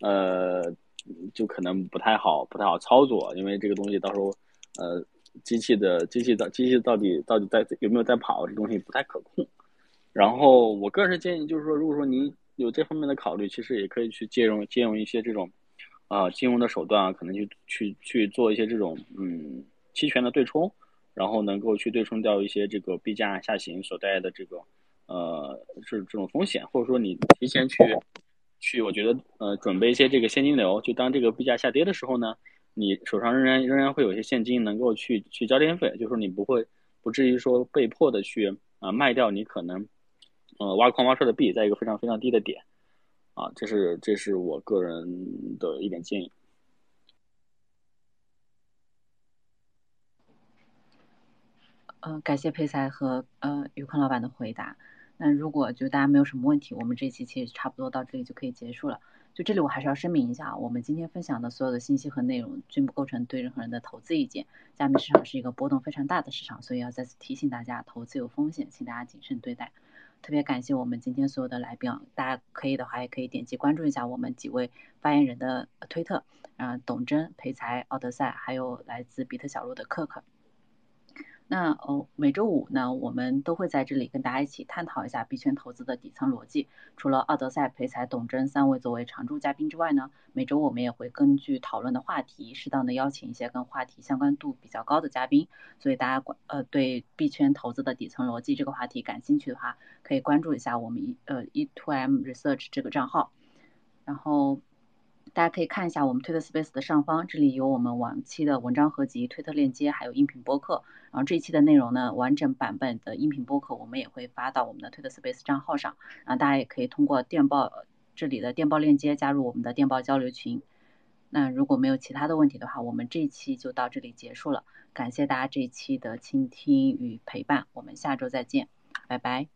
呃，就可能不太好，不太好操作，因为这个东西到时候，呃，机器的机器的机器到底到底在有没有在跑，这东西不太可控。然后我个人是建议，就是说，如果说您有这方面的考虑，其实也可以去借用借用一些这种，啊，金融的手段啊，可能去去去做一些这种嗯期权的对冲，然后能够去对冲掉一些这个币价下行所带来的这个呃是这种风险，或者说你提前去。去，我觉得呃，准备一些这个现金流，就当这个币价下跌的时候呢，你手上仍然仍然会有一些现金能够去去交电费，就是说你不会不至于说被迫的去啊卖掉你可能呃挖矿挖出的币，在一个非常非常低的点啊，这是这是我个人的一点建议。嗯，感谢佩才和呃宇坤老板的回答。那如果就大家没有什么问题，我们这期其实差不多到这里就可以结束了。就这里我还是要声明一下，我们今天分享的所有的信息和内容均不构成对任何人的投资意见。加密市场是一个波动非常大的市场，所以要再次提醒大家，投资有风险，请大家谨慎对待。特别感谢我们今天所有的来宾，大家可以的话也可以点击关注一下我们几位发言人的推特，啊，董真、裴才、奥德赛，还有来自比特小路的克克。那哦，每周五呢，我们都会在这里跟大家一起探讨一下币圈投资的底层逻辑。除了奥德赛、裴才、董真三位作为常驻嘉宾之外呢，每周我们也会根据讨论的话题，适当的邀请一些跟话题相关度比较高的嘉宾。所以大家关呃对币圈投资的底层逻辑这个话题感兴趣的话，可以关注一下我们一呃 e to m research 这个账号，然后。大家可以看一下我们推特 Space 的上方，这里有我们往期的文章合集、推特链接，还有音频播客。然后这一期的内容呢，完整版本的音频播客我们也会发到我们的推特 Space 账号上。然后大家也可以通过电报这里的电报链接加入我们的电报交流群。那如果没有其他的问题的话，我们这一期就到这里结束了。感谢大家这一期的倾听与陪伴，我们下周再见，拜拜。